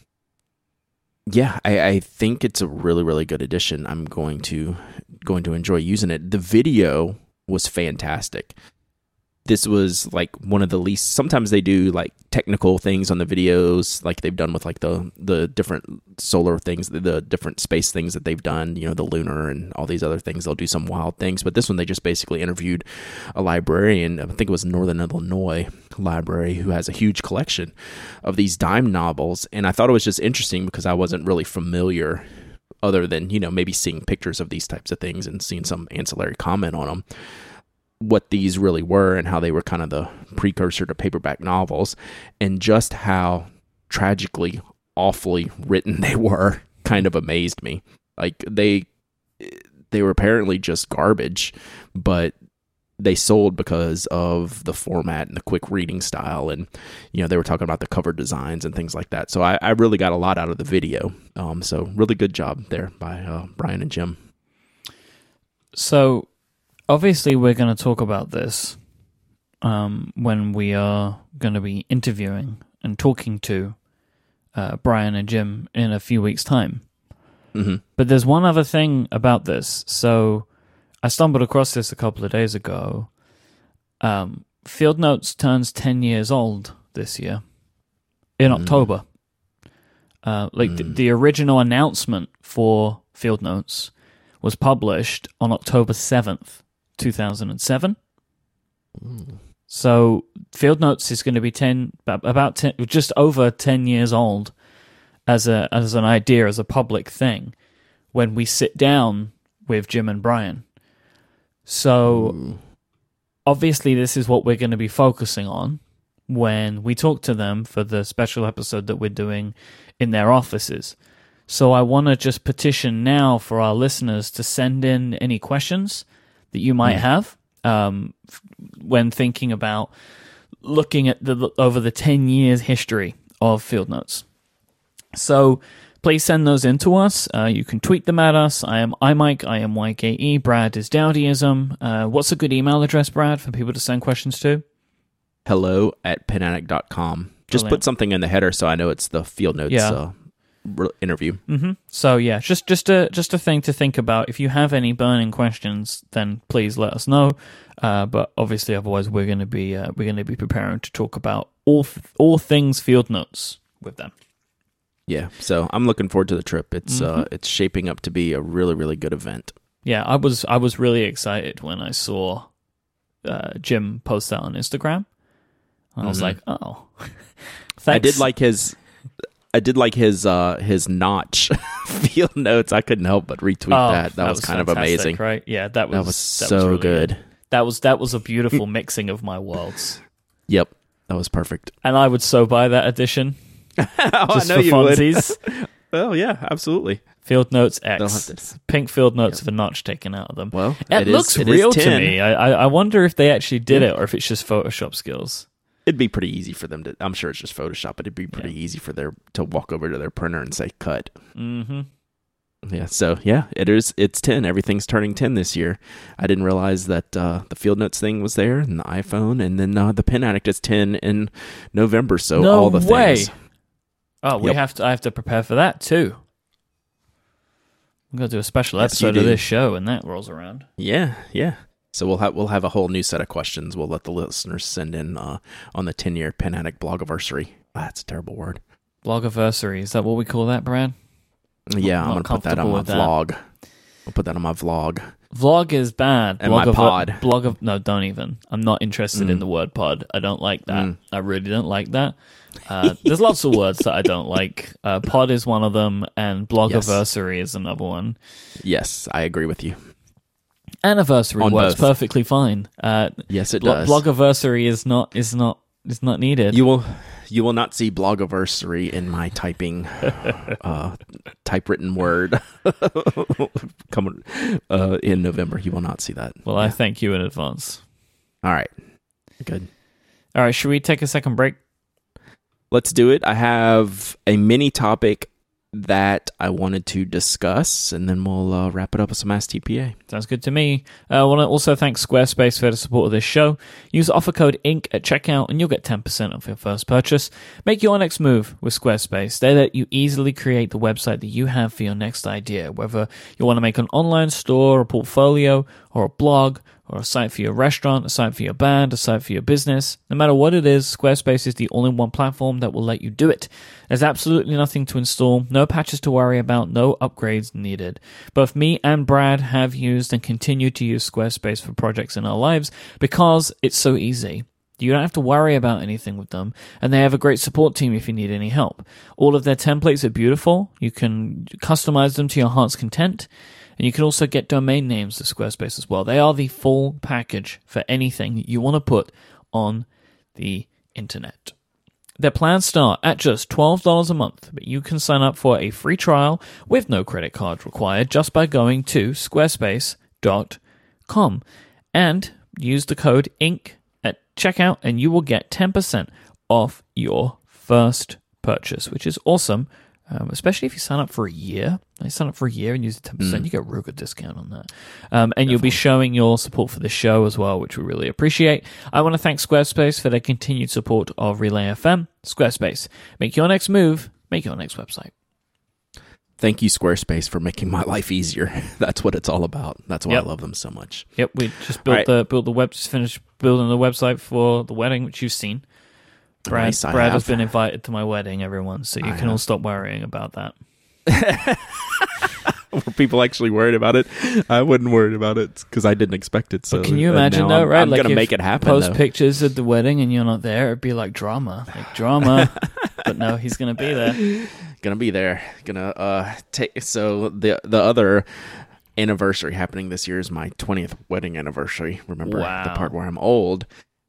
yeah I, I think it's a really really good addition. I'm going to going to enjoy using it. The video was fantastic this was like one of the least sometimes they do like technical things on the videos like they've done with like the the different solar things the, the, different space things that they've done you know the lunar and all these other things. They'll do some wild things but this one they just basically interviewed a librarian i think it was northern illinois library who has a huge collection of these dime novels and i thought it was just interesting because i wasn't really familiar other than you know maybe seeing pictures of these types of things and seeing some ancillary comment on them what these really were and how they were kind of the precursor to paperback novels and just how tragically awfully written they were kind of amazed me. Like they they were apparently just garbage but they sold because of the format and the quick reading style and you know they were talking about the cover designs and things like that. So i, I really got a lot out of the video. Um, so really good job there by uh, brian and jim. So obviously we're going to talk about this um, when we are going to be interviewing and talking to uh, Brian and Jim in a few weeks' time. Mm-hmm. But there's one other thing about this. So I stumbled across this a couple of days ago. Um, Field Notes turns 10 years old this year in mm. October. Uh, like mm. the, the original announcement for Field Notes was published on October 7th, 2007. Mm. So Field Notes is going to be 10 about 10 just over 10 years old as a as an idea as a public thing when we sit down with Jim and Brian. So mm. obviously this is what we're going to be focusing on when we talk to them for the special episode that we're doing in their offices. So I want to just petition now for our listeners to send in any questions that you might mm. have um, when thinking about looking at the over the 10 years history of field notes. So please send those in to us. Uh, you can tweet them at us. I am iMyke, I am YKE. Brad is Dowdyism. Uh, what's a good email address, Brad, for people to send questions to? Hello at penaddict.com. Just Brilliant. put something in the header so I know it's the field notes yeah. uh, interview. Mm-hmm. So yeah, just just a just a thing to think about. If you have any burning questions, then please let us know. Uh, but obviously, otherwise, we're going to be uh, we're going to be preparing to talk about all th- all things field notes with them. Yeah, so I'm looking forward to the trip. It's uh, mm-hmm. uh, it's shaping up to be a really really good event. Yeah, I was I was really excited when I saw uh, Jim post that on Instagram. I was mm-hmm. like, oh, Thanks. I did like his. I did like his uh his notch field notes. I couldn't help but retweet oh, that. That, that was, was, kind of amazing, right? Yeah, that was that was that so was really good. good. That was that was a beautiful mixing of my worlds. Yep, that was perfect. And I would so buy that edition. oh, just I know for you funsies. would. well, yeah, absolutely. Field notes X. Pink field notes yep. with a notch taken out of them. Well, it, it looks is, real to me. I, I wonder if they actually did yeah. it or if it's just Photoshop skills it'd be pretty easy for them to. I'm sure it's just Photoshop, but it'd be pretty yeah. easy for their to walk over to their printer and say cut. Mm-hmm. Yeah. So yeah, it is. It's ten. Everything's turning ten this year. I didn't realize that uh, the Field Notes thing was there, and the iPhone, and then uh, the Pen Addict is ten in November. So no all the way. things. Oh, we yep. have to. I have to prepare for that too. I'm gonna do a special episode of this show when that rolls around. Yeah, yeah. So we'll have we'll have a whole new set of questions. We'll let the listeners send in uh, on the ten year Pen Addict blogiversary. Ah, that's a terrible word. Blogiversary is that what we call that, Brad? Yeah, I'm, I'm gonna put that on my vlog. I'll put that on my vlog. Vlog is bad. And blog my of, pod. Blog of no, don't even. I'm not interested mm. in the word pod. I don't like that. Mm. I really don't like that. Uh, there's lots of words that I don't like. Uh, pod is one of them, and blogiversary yes. is another one. Yes, I agree with you. Anniversary On works both. perfectly fine. Uh, yes, it does. Blogiversary is not is not is not needed. You will you will not see blogiversary in my typing uh, typewritten word coming uh, in November. You will not see that. Well. I thank you in advance. All right, good. All right, should we take a second break? Let's do it. I have a mini topic that I wanted to discuss, and then we'll uh, wrap it up with some Ask TPA. Sounds good to me. Uh, I want to also thank Squarespace for the support of this show. Use offer code INK at checkout, and you'll get 10% off your first purchase. Make your next move with Squarespace. They let you easily create the website that you have for your next idea, whether you want to make an online store, a portfolio, or a blog or a site for your restaurant, a site for your band, a site for your business. No matter what it is, Squarespace is the in one platform that will let you do it. There's absolutely nothing to install, no patches to worry about, no upgrades needed. Both me and Brad have used and continue to use Squarespace for projects in our lives because it's so easy. You don't have to worry about anything with them, and they have a great support team if you need any help. All of their templates are beautiful. You can customize them to your heart's content. And you can also get domain names to Squarespace as well. They are the full package for anything you want to put on the internet. Their plans start at just $12 a month, but you can sign up for a free trial with no credit card required just by going to squarespace.com and use the code INK at checkout and you will get 10% off your first purchase, which is awesome um, especially if you sign up for a year. You sign up for a year and use 10%, mm. you get a real good discount on that. Um, and Definitely. you'll be showing your support for the show as well, which we really appreciate. I want to thank Squarespace for their continued support of Relay FM. Squarespace, make your next move, make your next website. Thank you, Squarespace, for making my life easier. That's what it's all about. That's why yep. I love them so much. Yep, we just built right. the built the web, just finished building the website for the wedding, which you've seen. Brad, Brad has been invited to my wedding, everyone, so you I can have. all stop worrying about that. Were people actually worried about it? I wasn't worried about it because I didn't expect it. So but can you imagine though, I'm, right? I'm like gonna make it happen. Post though. pictures at the wedding and you're not there. It'd be like drama, like drama. but no, he's gonna be there. Gonna be there. Gonna uh take. So the the other anniversary happening this year is my 20th wedding anniversary. Remember wow. the part where I'm old.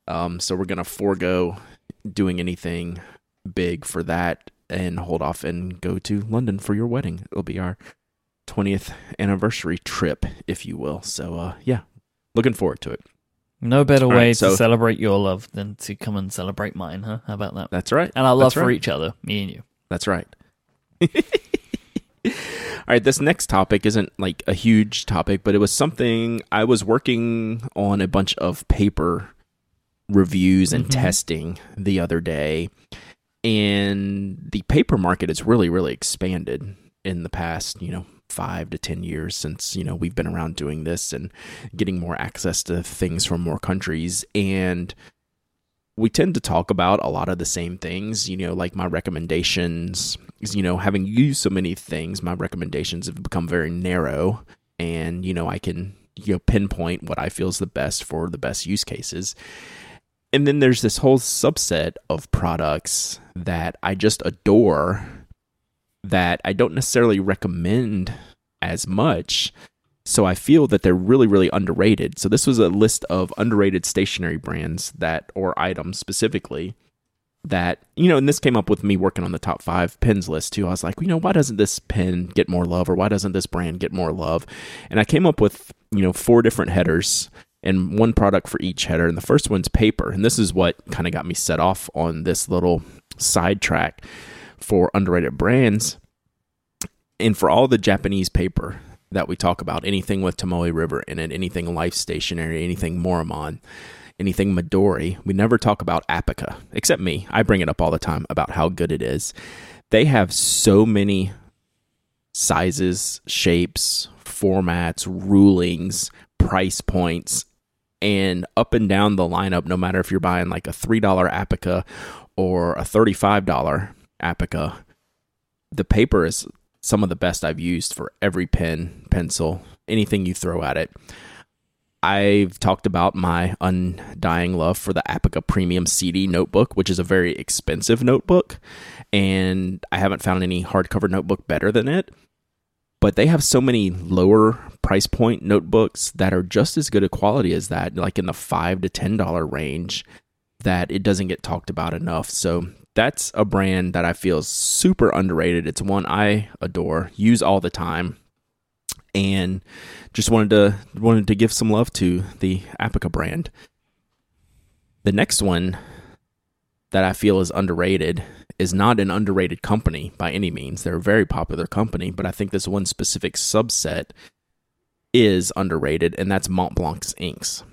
Um, so we're gonna forego doing anything big for that and hold off and go to London for your wedding. It'll be our 20th anniversary trip, if you will. So, uh, yeah, looking forward to it. No better All way right, so, to celebrate your love than to come and celebrate mine, huh? How about that? That's right. And our love right. for each other, me and you. That's right. All right, this next topic isn't like a huge topic, but it was something I was working on a bunch of paper reviews and mm-hmm. testing the other day. And the paper market has really, really expanded in the past, you know, five to 10 years since, you know, we've been around doing this and getting more access to things from more countries. And we tend to talk about a lot of the same things, you know, like my recommendations, you know, having used so many things, my recommendations have become very narrow. And, you know, I can you know pinpoint what I feel is the best for the best use cases. And then there's this whole subset of products that I just adore that I don't necessarily recommend as much. So I feel that they're really, really underrated. So this was a list of underrated stationery brands that, or items specifically, that you know and this came up with me working on the top five pins list too i was like you know why doesn't this pin get more love or why doesn't this brand get more love and i came up with you know four different headers and one product for each header and the first one's paper and this is what kind of got me set off on this little sidetrack for underrated brands and for all the japanese paper that we talk about anything with tomoe river in it anything life stationery anything Maruman anything Midori, we never talk about Apica, except me. I bring it up all the time about how good it is. They have so many sizes, shapes, formats, rulings, price points, and up and down the lineup, no matter if you're buying like a $3 Apica or a $35 Apica, the paper is some of the best I've used for every pen, pencil, anything you throw at it. I've talked about my undying love for the Apica Premium CD notebook, which is a very expensive notebook, and I haven't found any hardcover notebook better than it. But they have so many lower price point notebooks that are just as good a quality as that, like in the five to ten dollar range, that it doesn't get talked about enough. So that's a brand that I feel is super underrated. It's one I adore, use all the time and just wanted to wanted to give some love to the Apica brand. The next one that I feel is underrated is not an underrated company by any means. They're a very popular company, but I think this one specific subset is underrated, and that's Montblanc's inks.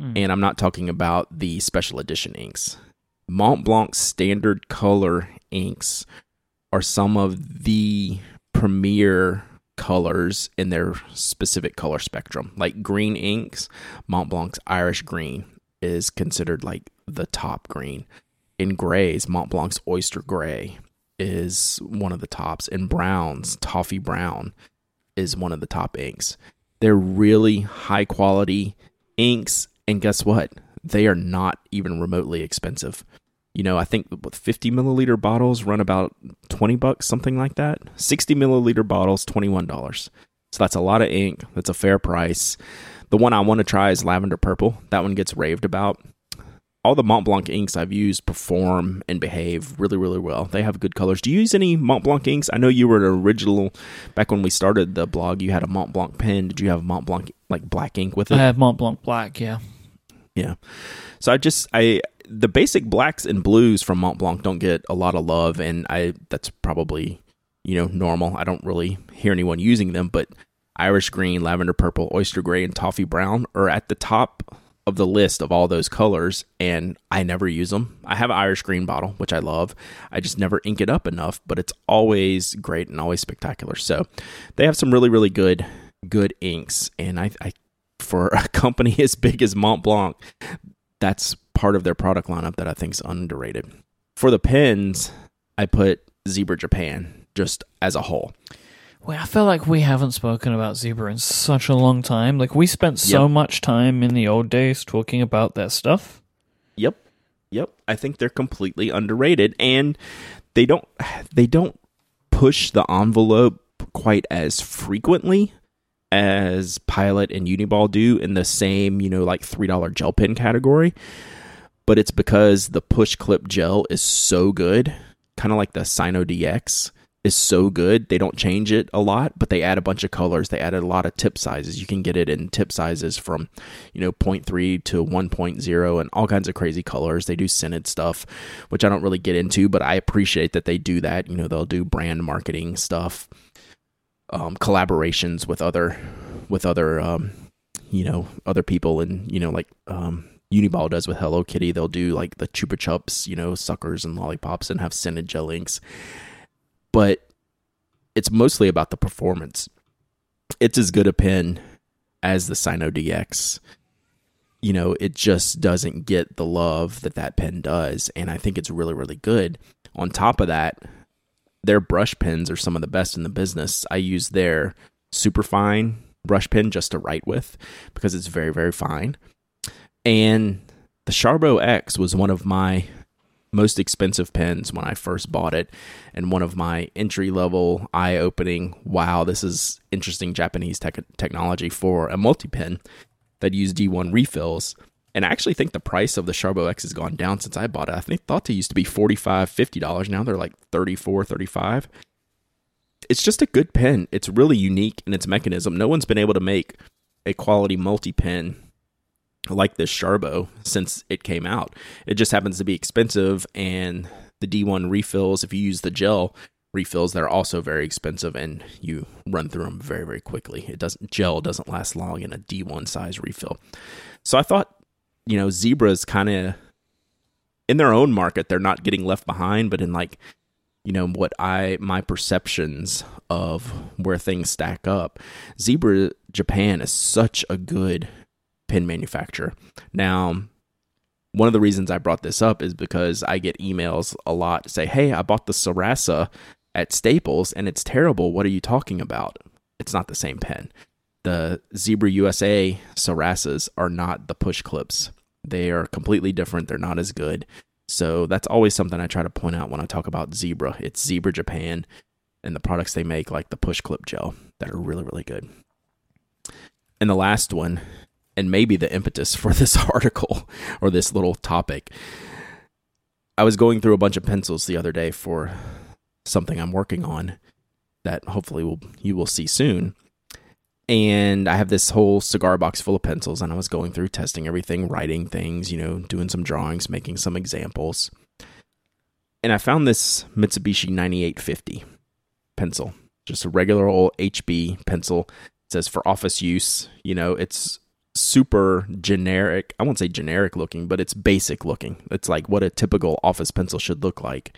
Mm. And I'm not talking about the special edition inks. Montblanc standard color inks are some of the premier colors in their specific color spectrum. Like green inks, Montblanc's Irish green is considered like the top green. In grays, Montblanc's oyster gray is one of the tops. In browns, toffee brown is one of the top inks. They're really high quality inks, and guess what? They are not even remotely expensive you know, I think 50 milliliter bottles run about 20 bucks, something like that. 60 milliliter bottles, $21. So that's a lot of ink. That's a fair price. The one I want to try is lavender purple. That one gets raved about. All the Montblanc inks I've used perform and behave really, really well. They have good colors. Do you use any Montblanc inks? I know you were an original back when we started the blog. You had a Montblanc pen. Did you have Montblanc like black ink with it? I have Montblanc black. Yeah. Yeah. So I just I the basic blacks and blues from Montblanc don't get a lot of love, and I that's probably you know normal. I don't really hear anyone using them, but Irish green, lavender purple, oyster gray, and toffee brown are at the top of the list of all those colors, and I never use them. I have an Irish green bottle, which I love. I just never ink it up enough, but it's always great and always spectacular. So they have some really, really good, good inks, and I, I for a company as big as Montblanc, that's part of their product lineup that I think is underrated. For the pens, I put Zebra Japan just as a whole. Well, I feel like we haven't spoken about Zebra in such a long time. Like we spent so yep. much time in the old days talking about that stuff. Yep. Yep. I think they're completely underrated and they don't they don't push the envelope quite as frequently as Pilot and Uniball do in the same, you know, like $3 gel pen category but it's because the push clip gel is so good, kind of like the Signo DX is so good. They don't change it a lot, but they add a bunch of colors. They added a lot of tip sizes. You can get it in tip sizes from, you know, 0.3 to 1.0 and all kinds of crazy colors. They do scented stuff, which I don't really get into, but I appreciate that they do that. You know, they'll do brand marketing stuff, um, collaborations with other, with other, um, you know, other people and, you know, like, um, Uniball does with Hello Kitty. They'll do like the Chupa Chups, you know, suckers and lollipops and have scented gel inks. But it's mostly about the performance. It's as good a pen as the Signo DX. You know, it just doesn't get the love that that pen does. And I think it's really, really good. On top of that, their brush pens are some of the best in the business. I use their Superfine brush pen just to write with because it's very, very fine. And the Sharbo X was one of my most expensive pens when I first bought it, and one of my entry level, eye opening, wow, this is interesting Japanese tech- technology for a multi pen that used D1 refills. And I actually think the price of the Sharbo X has gone down since I bought it. I think thought they used to be $45, $50. Now they're like $34, $35. It's just a good pen. It's really unique in its mechanism. No one's been able to make a quality multi pen like this Sharbo since it came out. It just happens to be expensive, and the D1 refills, if you use the gel refills, they're also very expensive, and you run through them very, very quickly. It doesn't gel doesn't last long in a D1 size refill. So I thought, you know, Zebras kind of in their own market, they're not getting left behind, but in like you know what I my perceptions of where things stack up. Zebra Japan is such a good pin manufacturer. Now, one of the reasons I brought this up is because I get emails a lot say, "Hey, I bought the Sarasa at Staples and it's terrible. What are you talking about?" It's not the same pen. The Zebra USA Sarasas are not the push clips. They are completely different. They're not as good. So that's always something I try to point out when I talk about Zebra. It's Zebra Japan and the products they make, like the push clip gel, that are really, really good. And the last one and maybe the impetus for this article or this little topic. I was going through a bunch of pencils the other day for something I'm working on that hopefully will you will see soon. And I have this whole cigar box full of pencils and I was going through testing everything, writing things, you know, doing some drawings, making some examples. And I found this Mitsubishi 9850 pencil, just a regular old HB pencil. It says for office use, you know, it's super generic. I won't say generic looking, but it's basic looking. It's like what a typical office pencil should look like.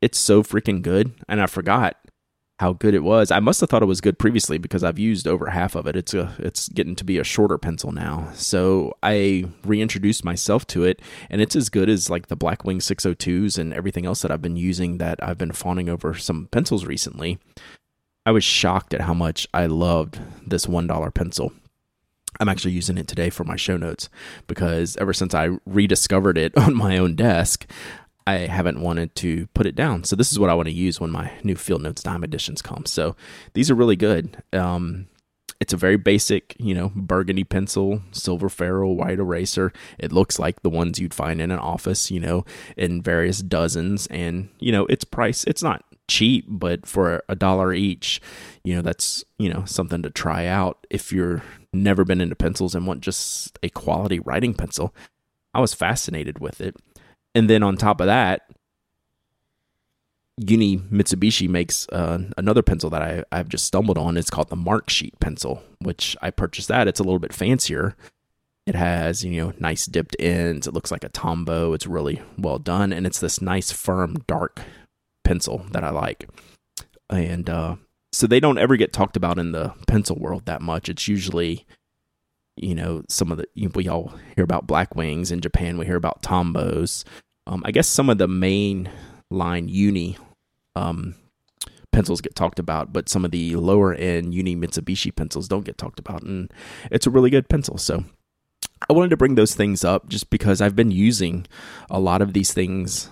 It's so freaking good, and I forgot how good it was. I must have thought it was good previously because I've used over half of it. It's a it's getting to be a shorter pencil now. So I reintroduced myself to it and it's as good as like the Blackwing 602s and everything else that I've been using that I've been fawning over some pencils recently. I was shocked at how much I loved this $1 pencil. I'm actually using it today for my show notes because ever since I rediscovered it on my own desk, I haven't wanted to put it down. So this is what I want to use when my new Field Notes Dime editions come. So these are really good. Um, it's a very basic, you know, burgundy pencil, silver ferrule, white eraser. It looks like the ones you'd find in an office, you know, in various dozens. And, you know, its price, it's not cheap, but for a dollar each, you know, that's, you know, something to try out if you're never been into pencils and want just a quality writing pencil. I was fascinated with it. And then on top of that, Uni Mitsubishi makes uh, another pencil that I, I've just stumbled on. It's called the Mark Sheet pencil, which I purchased that. It's a little bit fancier. It has, you know, nice dipped ends. It looks like a Tombow. It's really well done. And it's this nice, firm, dark pencil that I like. And uh, so they don't ever get talked about in the pencil world that much. It's usually, you know, some of the we all hear about Blackwings in Japan. We hear about Tombos. Um, I guess some of the main line uni um, pencils get talked about, but some of the lower end uni Mitsubishi pencils don't get talked about, and it's a really good pencil. So I wanted to bring those things up just because I've been using a lot of these things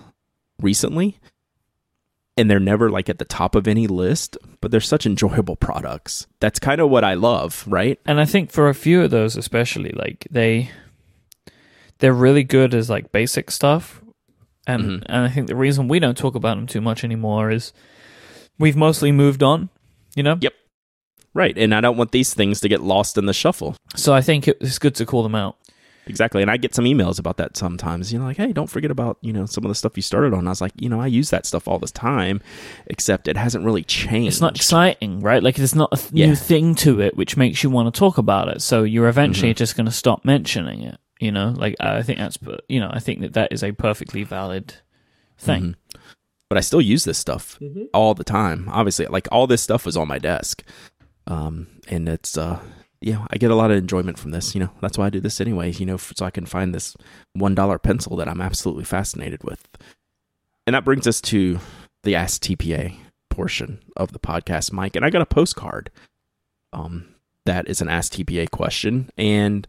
recently and they're never like at the top of any list, but they're such enjoyable products. That's kind of what I love, right? And I think for a few of those especially, like they they're really good as like basic stuff. And mm-hmm. and I think the reason we don't talk about them too much anymore is we've mostly moved on, you know? Yep. Right. And I don't want these things to get lost in the shuffle. So I think it's good to call them out. Exactly. And I get some emails about that sometimes, you know, like, hey, don't forget about, you know, some of the stuff you started on. I was like, you know, I use that stuff all the time, except it hasn't really changed. It's not exciting, right? Like, there's not a th- yeah. new thing to it which makes you want to talk about it. So you're eventually mm-hmm. just going to stop mentioning it, you know? Like, I think that's, you know, I think that that is a perfectly valid thing. Mm-hmm. But I still use this stuff mm-hmm. all the time. Obviously, like, all this stuff was on my desk. Um, and it's, uh, yeah, I get a lot of enjoyment from this. You know, that's why I do this anyway. You know, so I can find this one dollar pencil that I'm absolutely fascinated with. And that brings us to the Ask TPA portion of the podcast, Myke. And I got a postcard. Um, that is an Ask TPA question. And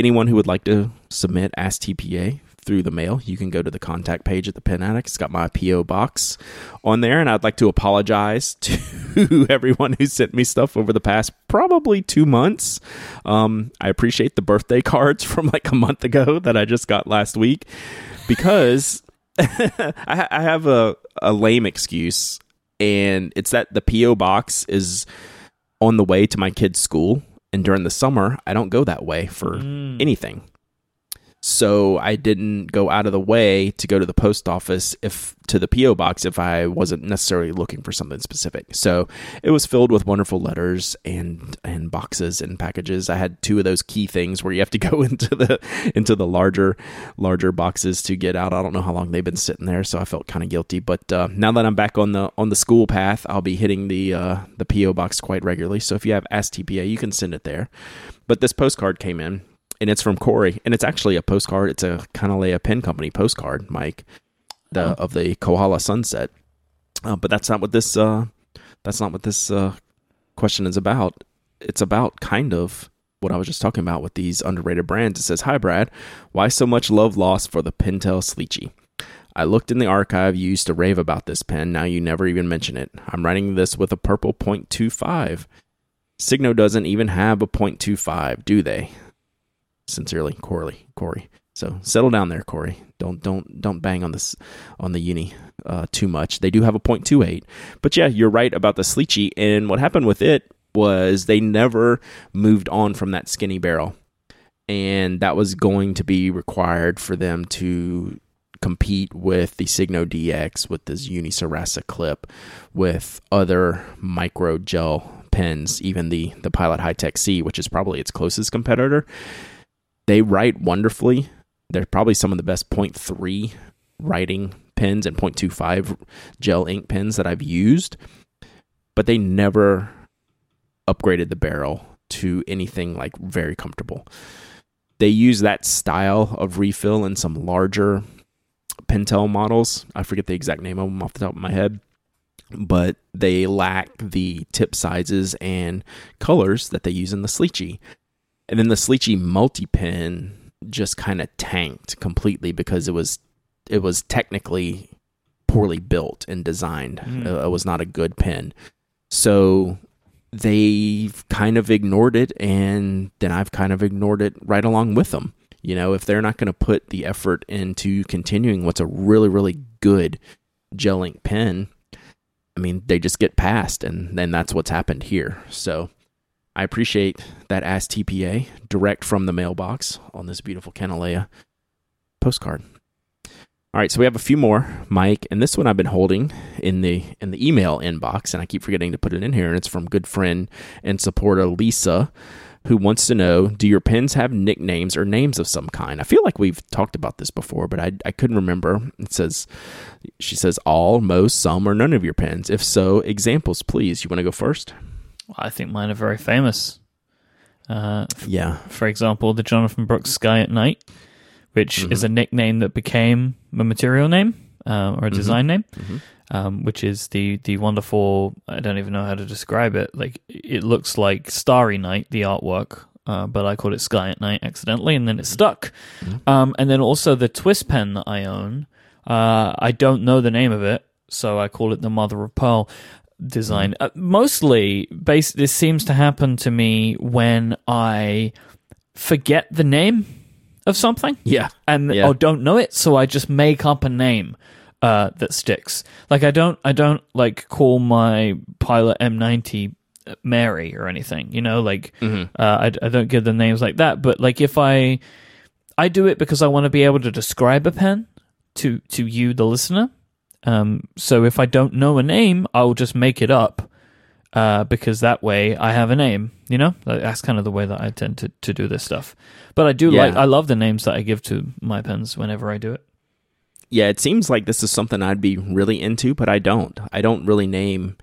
anyone who would like to submit Ask TPA through the mail, you can go to the contact page at the Pen Addict. It's got my PO box on there, and I'd like to apologize to everyone who sent me stuff over the past probably two months. Um, I appreciate the birthday cards from like a month ago that I just got last week because I, I have a, a lame excuse, and it's that the PO box is on the way to my kid's school and during the summer i don't go that way for mm. anything so I didn't go out of the way to go to the post office if to the PO box if I wasn't necessarily looking for something specific. So it was filled with wonderful letters and and boxes and packages. I had two of those key things where you have to go into the into the larger larger boxes to get out. I don't know how long they've been sitting there, so I felt kind of guilty. But uh, now that I'm back on the on the school path, I'll be hitting the uh, the PO box quite regularly. So if you have Ask TPA, you can send it there. But this postcard came in and it's from Corey, and it's actually a postcard. It's a Kanilea Pen Company postcard, Myke, the, oh. of the Kohala sunset. Uh, but that's not what this. Uh, that's not what this uh, question is about. It's about kind of what I was just talking about with these underrated brands. It says, "Hi, Brad. Why so much love lost for the Pentel Slicci?" I looked in the archive you used to rave about this pen. Now you never even mention it. I'm writing this with a purple .25. Signo doesn't even have a .25, do they? Sincerely, Corey. Corey. So settle down there, Corey. Don't don't don't bang on this on the uni uh, too much. They do have a .28, but yeah, you're right about the Slicci. And what happened with it was they never moved on from that skinny barrel, and that was going to be required for them to compete with the Signo DX, with this Unicerasa clip, with other micro gel pens, even the the Pilot Hi-Tec-C, which is probably its closest competitor they write wonderfully. They're probably some of the best 0.3 writing pens and 0.25 gel ink pens that I've used, but they never upgraded the barrel to anything like very comfortable. They use that style of refill in some larger Pentel models. I forget the exact name of them off the top of my head, but they lack the tip sizes and colors that they use in the Slicci. And then the Slicci multi pen just kind of tanked completely because it was it was technically poorly built and designed. Mm. it was not a good pen. So they've kind of ignored it and then I've kind of ignored it right along with them. You know, if they're not going to put the effort into continuing what's a really really good gel ink pen, I mean, they just get passed and then that's what's happened here. So I appreciate that Ask TPA direct from the mailbox on this beautiful Kanilea postcard. All right, so we have a few more, Myke, and this one I've been holding in the in the email inbox, and I keep forgetting to put it in here. And it's from good friend and supporter Lisa, who wants to know: Do your pens have nicknames or names of some kind? I feel like we've talked about this before, but I I couldn't remember. It says, she says all, most, some, or none of your pens. If so, examples, please. You want to go first? I think mine are very famous. Uh, yeah. For example, the Jonathan Brooks Sky at Night, which mm-hmm. is a nickname that became a material name uh, or a mm-hmm. design name, mm-hmm. um, which is the the wonderful. I don't even know how to describe it. Like it looks like Starry Night, the artwork. Uh, but I called it Sky at Night accidentally, and then it stuck. Mm-hmm. Um, and then also the twist pen that I own, uh, I don't know the name of it, so I call it the Mother of Pearl design. Uh, mostly, base. This seems to happen to me when I forget the name of something. Yeah, and yeah. or don't know it, so I just make up a name uh, that sticks. Like I don't, I don't like call my Pilot M90 Mary or anything. You know, like mm-hmm. uh, I, I don't give them names like that. But like if I, I do it because I want to be able to describe a pen to to you, the listener. Um, so if I don't know a name, I'll just make it up uh, because that way I have a name. You know, that's kind of the way that I tend to, to do this stuff. But I do yeah. like, I love the names that I give to my pens whenever I do it. Yeah, it seems like this is something I'd be really into, but I don't. I don't really name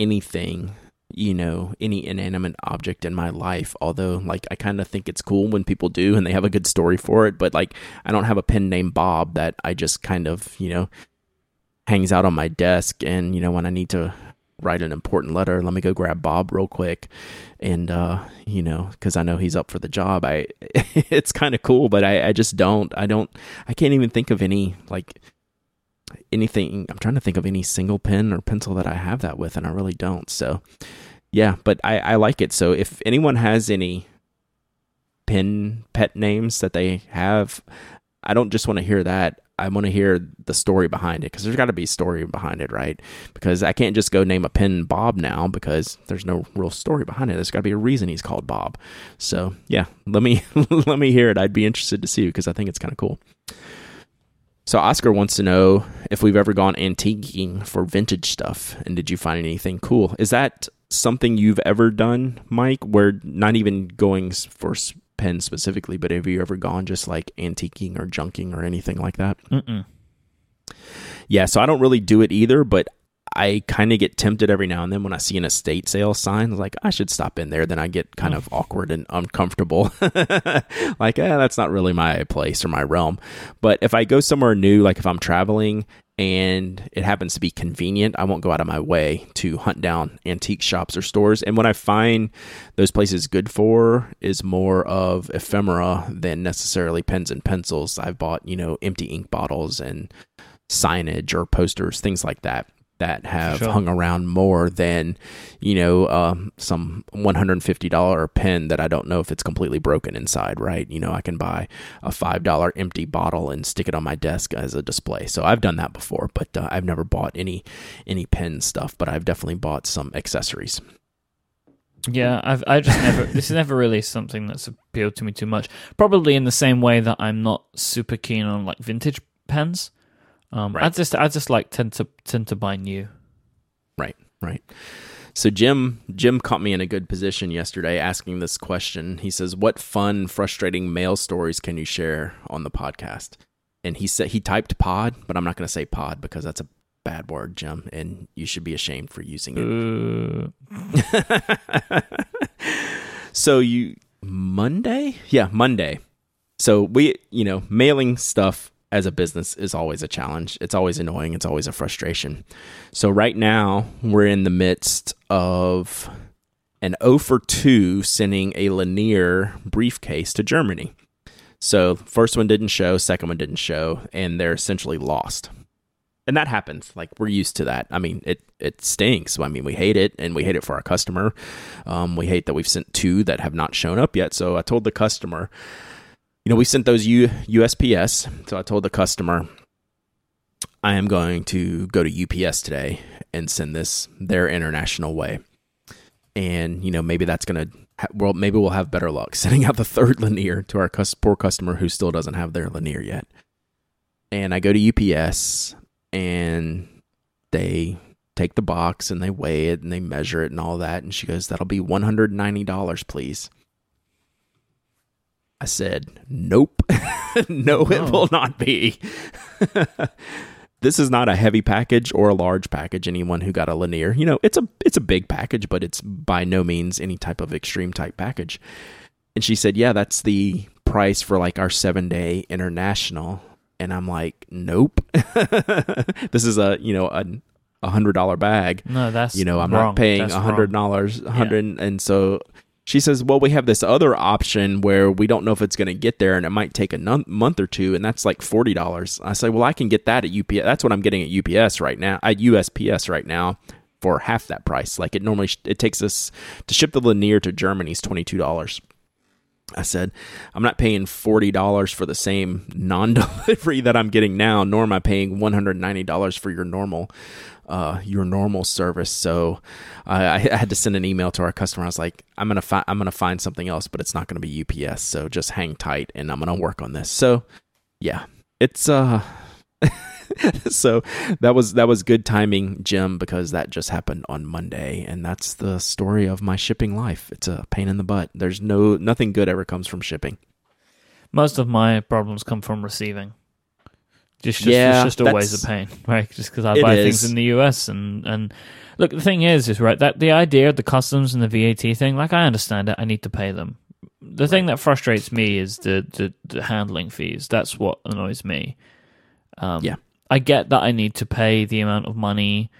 anything, you know, any inanimate object in my life. Although, like, I kind of think it's cool when people do and they have a good story for it. But, like, I don't have a pen named Bob that I just kind of, you know, hangs out on my desk and you know when I need to write an important letter. Let me go grab Bob real quick, and uh, you know, because I know he's up for the job. I it's kind of cool, but I, I just don't. I don't. I can't even think of any like anything. I'm trying to think of any single pen or pencil that I have that with, and I really don't. So yeah, but I, I like it. So if anyone has any pen pet names that they have, I don't just want to hear that. I want to hear the story behind it because there's got to be a story behind it, right? Because I can't just go name a pin Bob now because there's no real story behind it. There's got to be a reason he's called Bob. So yeah, let me let me hear it. I'd be interested to see because I think it's kind of cool. So Oscar wants to know if we've ever gone antiquing for vintage stuff, and did you find anything cool? Is that something you've ever done, Myke? Where not even going for pen specifically, but have you ever gone just like antiquing or junking or anything like that? Mm-mm. Yeah, so I don't really do it either, but I kind of get tempted every now and then when I see an estate sale sign, like I should stop in there. Then I get kind of awkward and uncomfortable. like, eh, that's not really my place or my realm. But if I go somewhere new, like if I'm traveling and it happens to be convenient, I won't go out of my way to hunt down antique shops or stores. And what I find those places good for is more of ephemera than necessarily pens and pencils. I've bought, you know, empty ink bottles and signage or posters, things like that that have sure. hung around more than you know um, some $150 pen that i don't know if it's completely broken inside right you know i can buy a $5 empty bottle and stick it on my desk as a display so i've done that before but uh, i've never bought any any pen stuff but i've definitely bought some accessories yeah, I've I just never. this is never really something that's appealed to me too much. Probably in the same way that I'm not super keen on like vintage pens. Um, right. I just I just like tend to tend to buy new. Right, right. So Jim Jim caught me in a good position yesterday asking this question. He says, "What fun, frustrating mail stories can you share on the podcast?" And he said he typed pod, but I'm not going to say pod because that's a bad word, Jim, and you should be ashamed for using it. Uh. so you Monday? Yeah, Monday. So we, you know, mailing stuff as a business is always a challenge. It's always annoying. It's always a frustration. So right now we're in the midst of an O for 2 sending a Lanier briefcase to Germany. So first one didn't show, second one didn't show, and they're essentially lost. And that happens. Like we're used to that. I mean, it it stinks. I mean, we hate it, and we hate it for our customer. Um, we hate that we've sent two that have not shown up yet. So I told the customer, you know, we sent those U- USPS. So I told the customer, I am going to go to UPS today and send this their international way. And, you know, maybe that's going to, ha- well, maybe we'll have better luck sending out the third Lanier to our cus- poor customer who still doesn't have their Lanier yet. And I go to UPS and they take the box and they weigh it and they measure it and all that. And she goes, That'll be $190, please. I said, Nope. no, no, it will not be. this is not a heavy package or a large package. Anyone who got a Lanier, you know, it's a it's a big package, but it's by no means any type of extreme type package. And she said, Yeah, that's the price for like our seven day international. And I'm like, Nope. this is a you know, a a hundred dollar bag. No, that's you know, I'm wrong. not paying a hundred dollars, hundred, yeah. and so she says, Well, we have this other option where we don't know if it's going to get there and it might take a n- month or two, and that's like $40. I say, Well, I can get that at UPS. That's what I'm getting at UPS right now, at USPS right now for half that price. Like it normally, it takes us to ship the Lanier to Germany is $22. I said, I'm not paying $40 for the same non delivery that I'm getting now, nor am I paying $190 for your normal uh, your normal service. So I, I, had to send an email to our customer. I was like, I'm gonna find I'm gonna find something else, but it's not gonna be UPS. So just hang tight, and I'm gonna work on this. So yeah, it's uh. so that was that was good timing, Jim, because that just happened on Monday, and that's the story of my shipping life. It's a pain in the butt. There's no nothing good ever comes from shipping. Most of my problems come from receiving. Just, just yeah, it's just always a pain, right? Just because I buy is. things in the US and and look, the thing is, is right that the idea of the customs and the VAT thing, like I understand it, I need to pay them. The right. thing that frustrates me is the, the, the handling fees. That's what annoys me. Um, yeah, I get that I need to pay the amount of money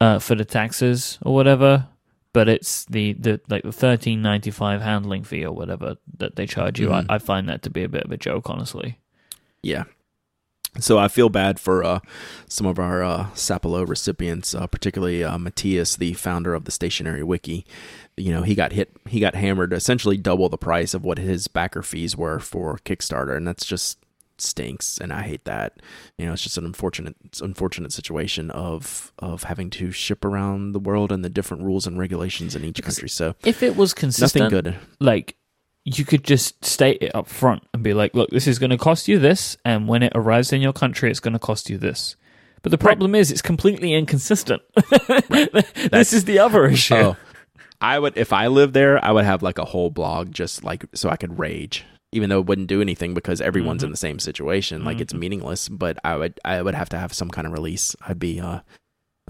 uh, for the taxes or whatever. But it's the, the like the thirteen ninety five handling fee or whatever that they charge you. Mm-hmm. I, I find that to be a bit of a joke, honestly. Yeah, so I feel bad for uh, some of our uh, Sapelo recipients, uh, particularly uh, Matthias, the founder of the Stationery Wiki. You know, he got hit, he got hammered essentially double the price of what his backer fees were for Kickstarter, and that's just stinks, and I hate that. You know, it's just an unfortunate, unfortunate situation of of having to ship around the world and the different rules and regulations in each country. So if it was consistent, nothing good. Like you could just state it up front and be like, look, this is going to cost you this, and when it arrives in your country, it's going to cost you this. But the problem right. is, it's completely inconsistent. Right. this is the other issue. Oh, I would, if I lived there, I would have like a whole blog just like so I could rage, even though it wouldn't do anything because everyone's mm-hmm. in the same situation. Like mm-hmm. it's meaningless. But I would, I would have to have some kind of release. I'd be, uh,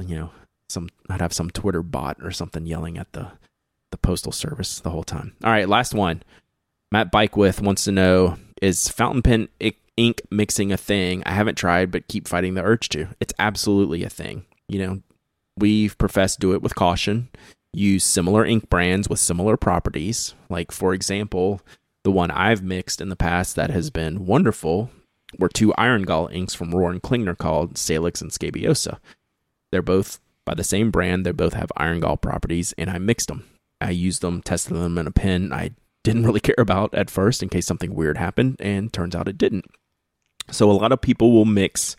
you know, some, I'd have some Twitter bot or something yelling at the, the postal service the whole time. All right, last one. Matt Bikewith wants to know is fountain pen ink mixing a thing? I haven't tried, but keep fighting the urge to. It's absolutely a thing. You know, we've professed do it with caution. Use similar ink brands with similar properties. Like, for example, the one I've mixed in the past that has been wonderful were two Iron Gall inks from Rohr and Klingner called Salix and Scabiosa. They're both by the same brand. They both have Iron Gall properties, and I mixed them. I used them, tested them in a pen. I didn't really care about at first in case something weird happened, and turns out it didn't. So a lot of people will mix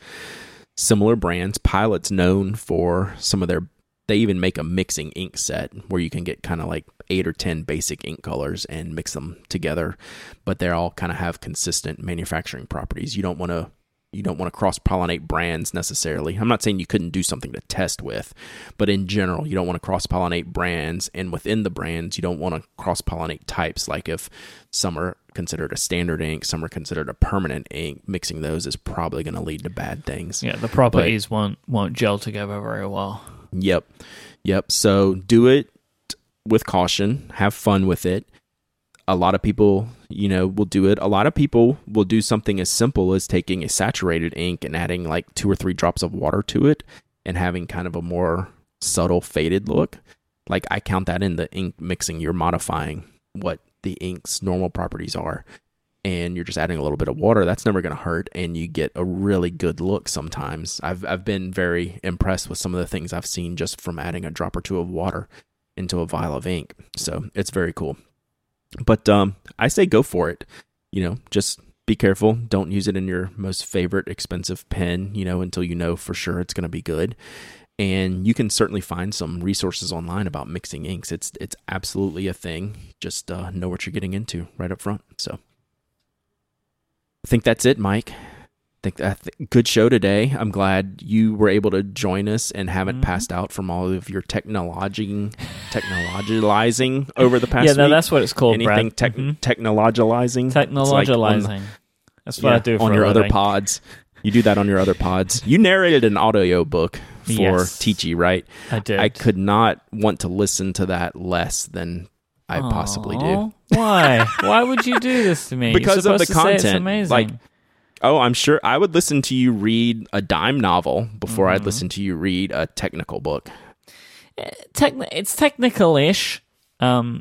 similar brands. Pilot's known for some of their they even make a mixing ink set where you can get kind of like eight or 10 basic ink colors and mix them together, but they all kind of have consistent manufacturing properties. You don't want to you don't want to cross pollinate brands necessarily. I'm not saying you couldn't do something to test with, but in general, you don't want to cross pollinate brands. And within the brands, you don't want to cross pollinate types. Like if some are considered a standard ink, some are considered a permanent ink, mixing those is probably going to lead to bad things. Yeah, the properties but, won't won't gel together very well. Yep, yep. So do it with caution. Have fun with it a lot of people, you know, will do it. A lot of people will do something as simple as taking a saturated ink and adding like two or three drops of water to it and having kind of a more subtle faded look. Like I count that in the ink mixing. You're modifying what the ink's normal properties are and you're just adding a little bit of water, that's never going to hurt, and you get a really good look. Sometimes I've I've been very impressed with some of the things I've seen just from adding a drop or two of water into a vial of ink. So it's very cool. But um, I say go for it. You know, just be careful. Don't use it in your most favorite expensive pen, you know, until you know for sure it's going to be good. And you can certainly find some resources online about mixing inks. It's it's absolutely a thing. Just uh, know what you're getting into right up front. So I think that's it, Myke think that good show today. I'm glad you were able to join us and haven't mm-hmm. passed out from all of your technologizing, technologizing over the past. Yeah, no, that's what it's called. Anything Brad. mm-hmm. technologizing, technologizing. Like that's what yeah, I do on your other pods. You do that on your other pods. You narrated an audio book for yes, Teachy, right? I did. I could not want to listen to that less than I Aww, possibly do. Why? Why would you do this to me? Because of the content. Like Oh, I'm sure I would listen to you read a dime novel before mm-hmm. I'd listen to you read a technical book. Eh, techn- it's technical-ish. Um,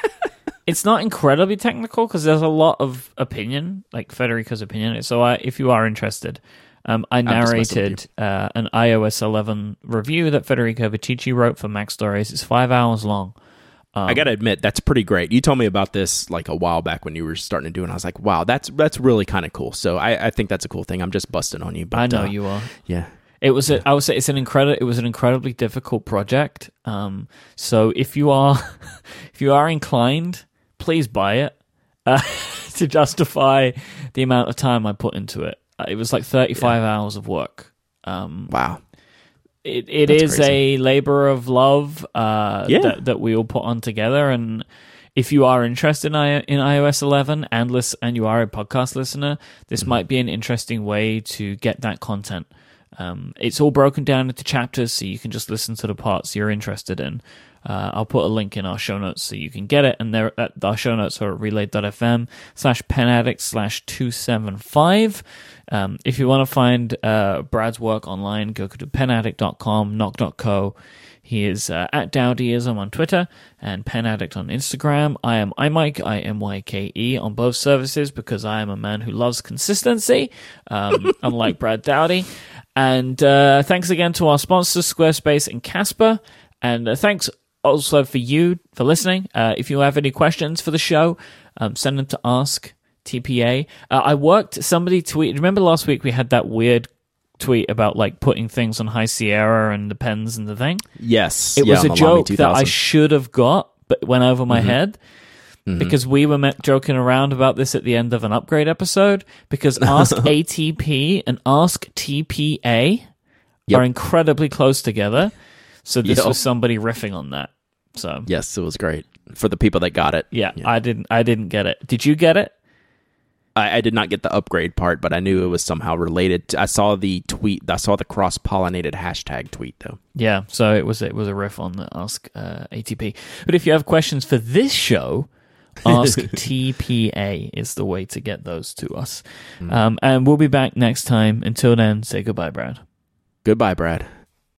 it's not incredibly technical because there's a lot of opinion, like Federico's opinion. So, I, if you are interested, um, I narrated uh, an iOS 11 review that Federico Viticci wrote for MacStories. It's five hours long. Um, I got to admit, that's pretty great. You told me about this like a while back when you were starting to do it. And I was like, wow, that's that's really kind of cool. So I, I think that's a cool thing. I'm just busting on you. But, I know uh, you are. Yeah. It was. A, I would say it's an incredible. It was an incredibly difficult project. Um, so if you are, if you are inclined, please buy it uh, to justify the amount of time I put into it. Uh, it was like 35 yeah. hours of work. Um, wow it, it is a labor of love uh, yeah. that, that we all put on together. And if you are interested in, I, in iOS 11 and, list, and you are a podcast listener, this mm-hmm. might be an interesting way to get that content Um, it's all broken down into chapters, so you can just listen to the parts you're interested in. Uh, I'll put a link in our show notes so you can get it. And there, at our show notes are relay.fm slash penaddict slash 275. Um, if you want to find uh, Brad's work online, go to penaddict.com, knock.co. He is uh, at Dowdyism on Twitter and Penaddict on Instagram. I am iMyke, I M Y K E on both services because I am a man who loves consistency, um, unlike Brad Dowdy. And uh, thanks again to our sponsors, Squarespace and Casper. And uh, thanks also for you for listening. Uh, if you have any questions for the show, um, send them to Ask TPA. Uh, I worked, somebody tweet, remember last week we had that weird tweet about like putting things on High Sierra and the pens and the thing? Yes. It yeah, was a joke that I should have got, but went over my mm-hmm. head. Mm-hmm. Because we were joking around about this at the end of an upgrade episode. Because Ask ATP and Ask TPA yep. are incredibly close together. So this was somebody riffing on that. So yes, it was great for the people that got it. Yeah, yeah. I didn't. I didn't get it. Did you get it? I, I, did not get the upgrade part, but I knew it was somehow related. To, I saw the tweet. I saw the cross pollinated hashtag tweet though. Yeah, so it was it was a riff on the Ask uh, ATP. But if you have questions for this show, Ask TPA is the way to get those to us. Mm. Um, and we'll be back next time. Until then, say goodbye, Brad. Goodbye, Brad.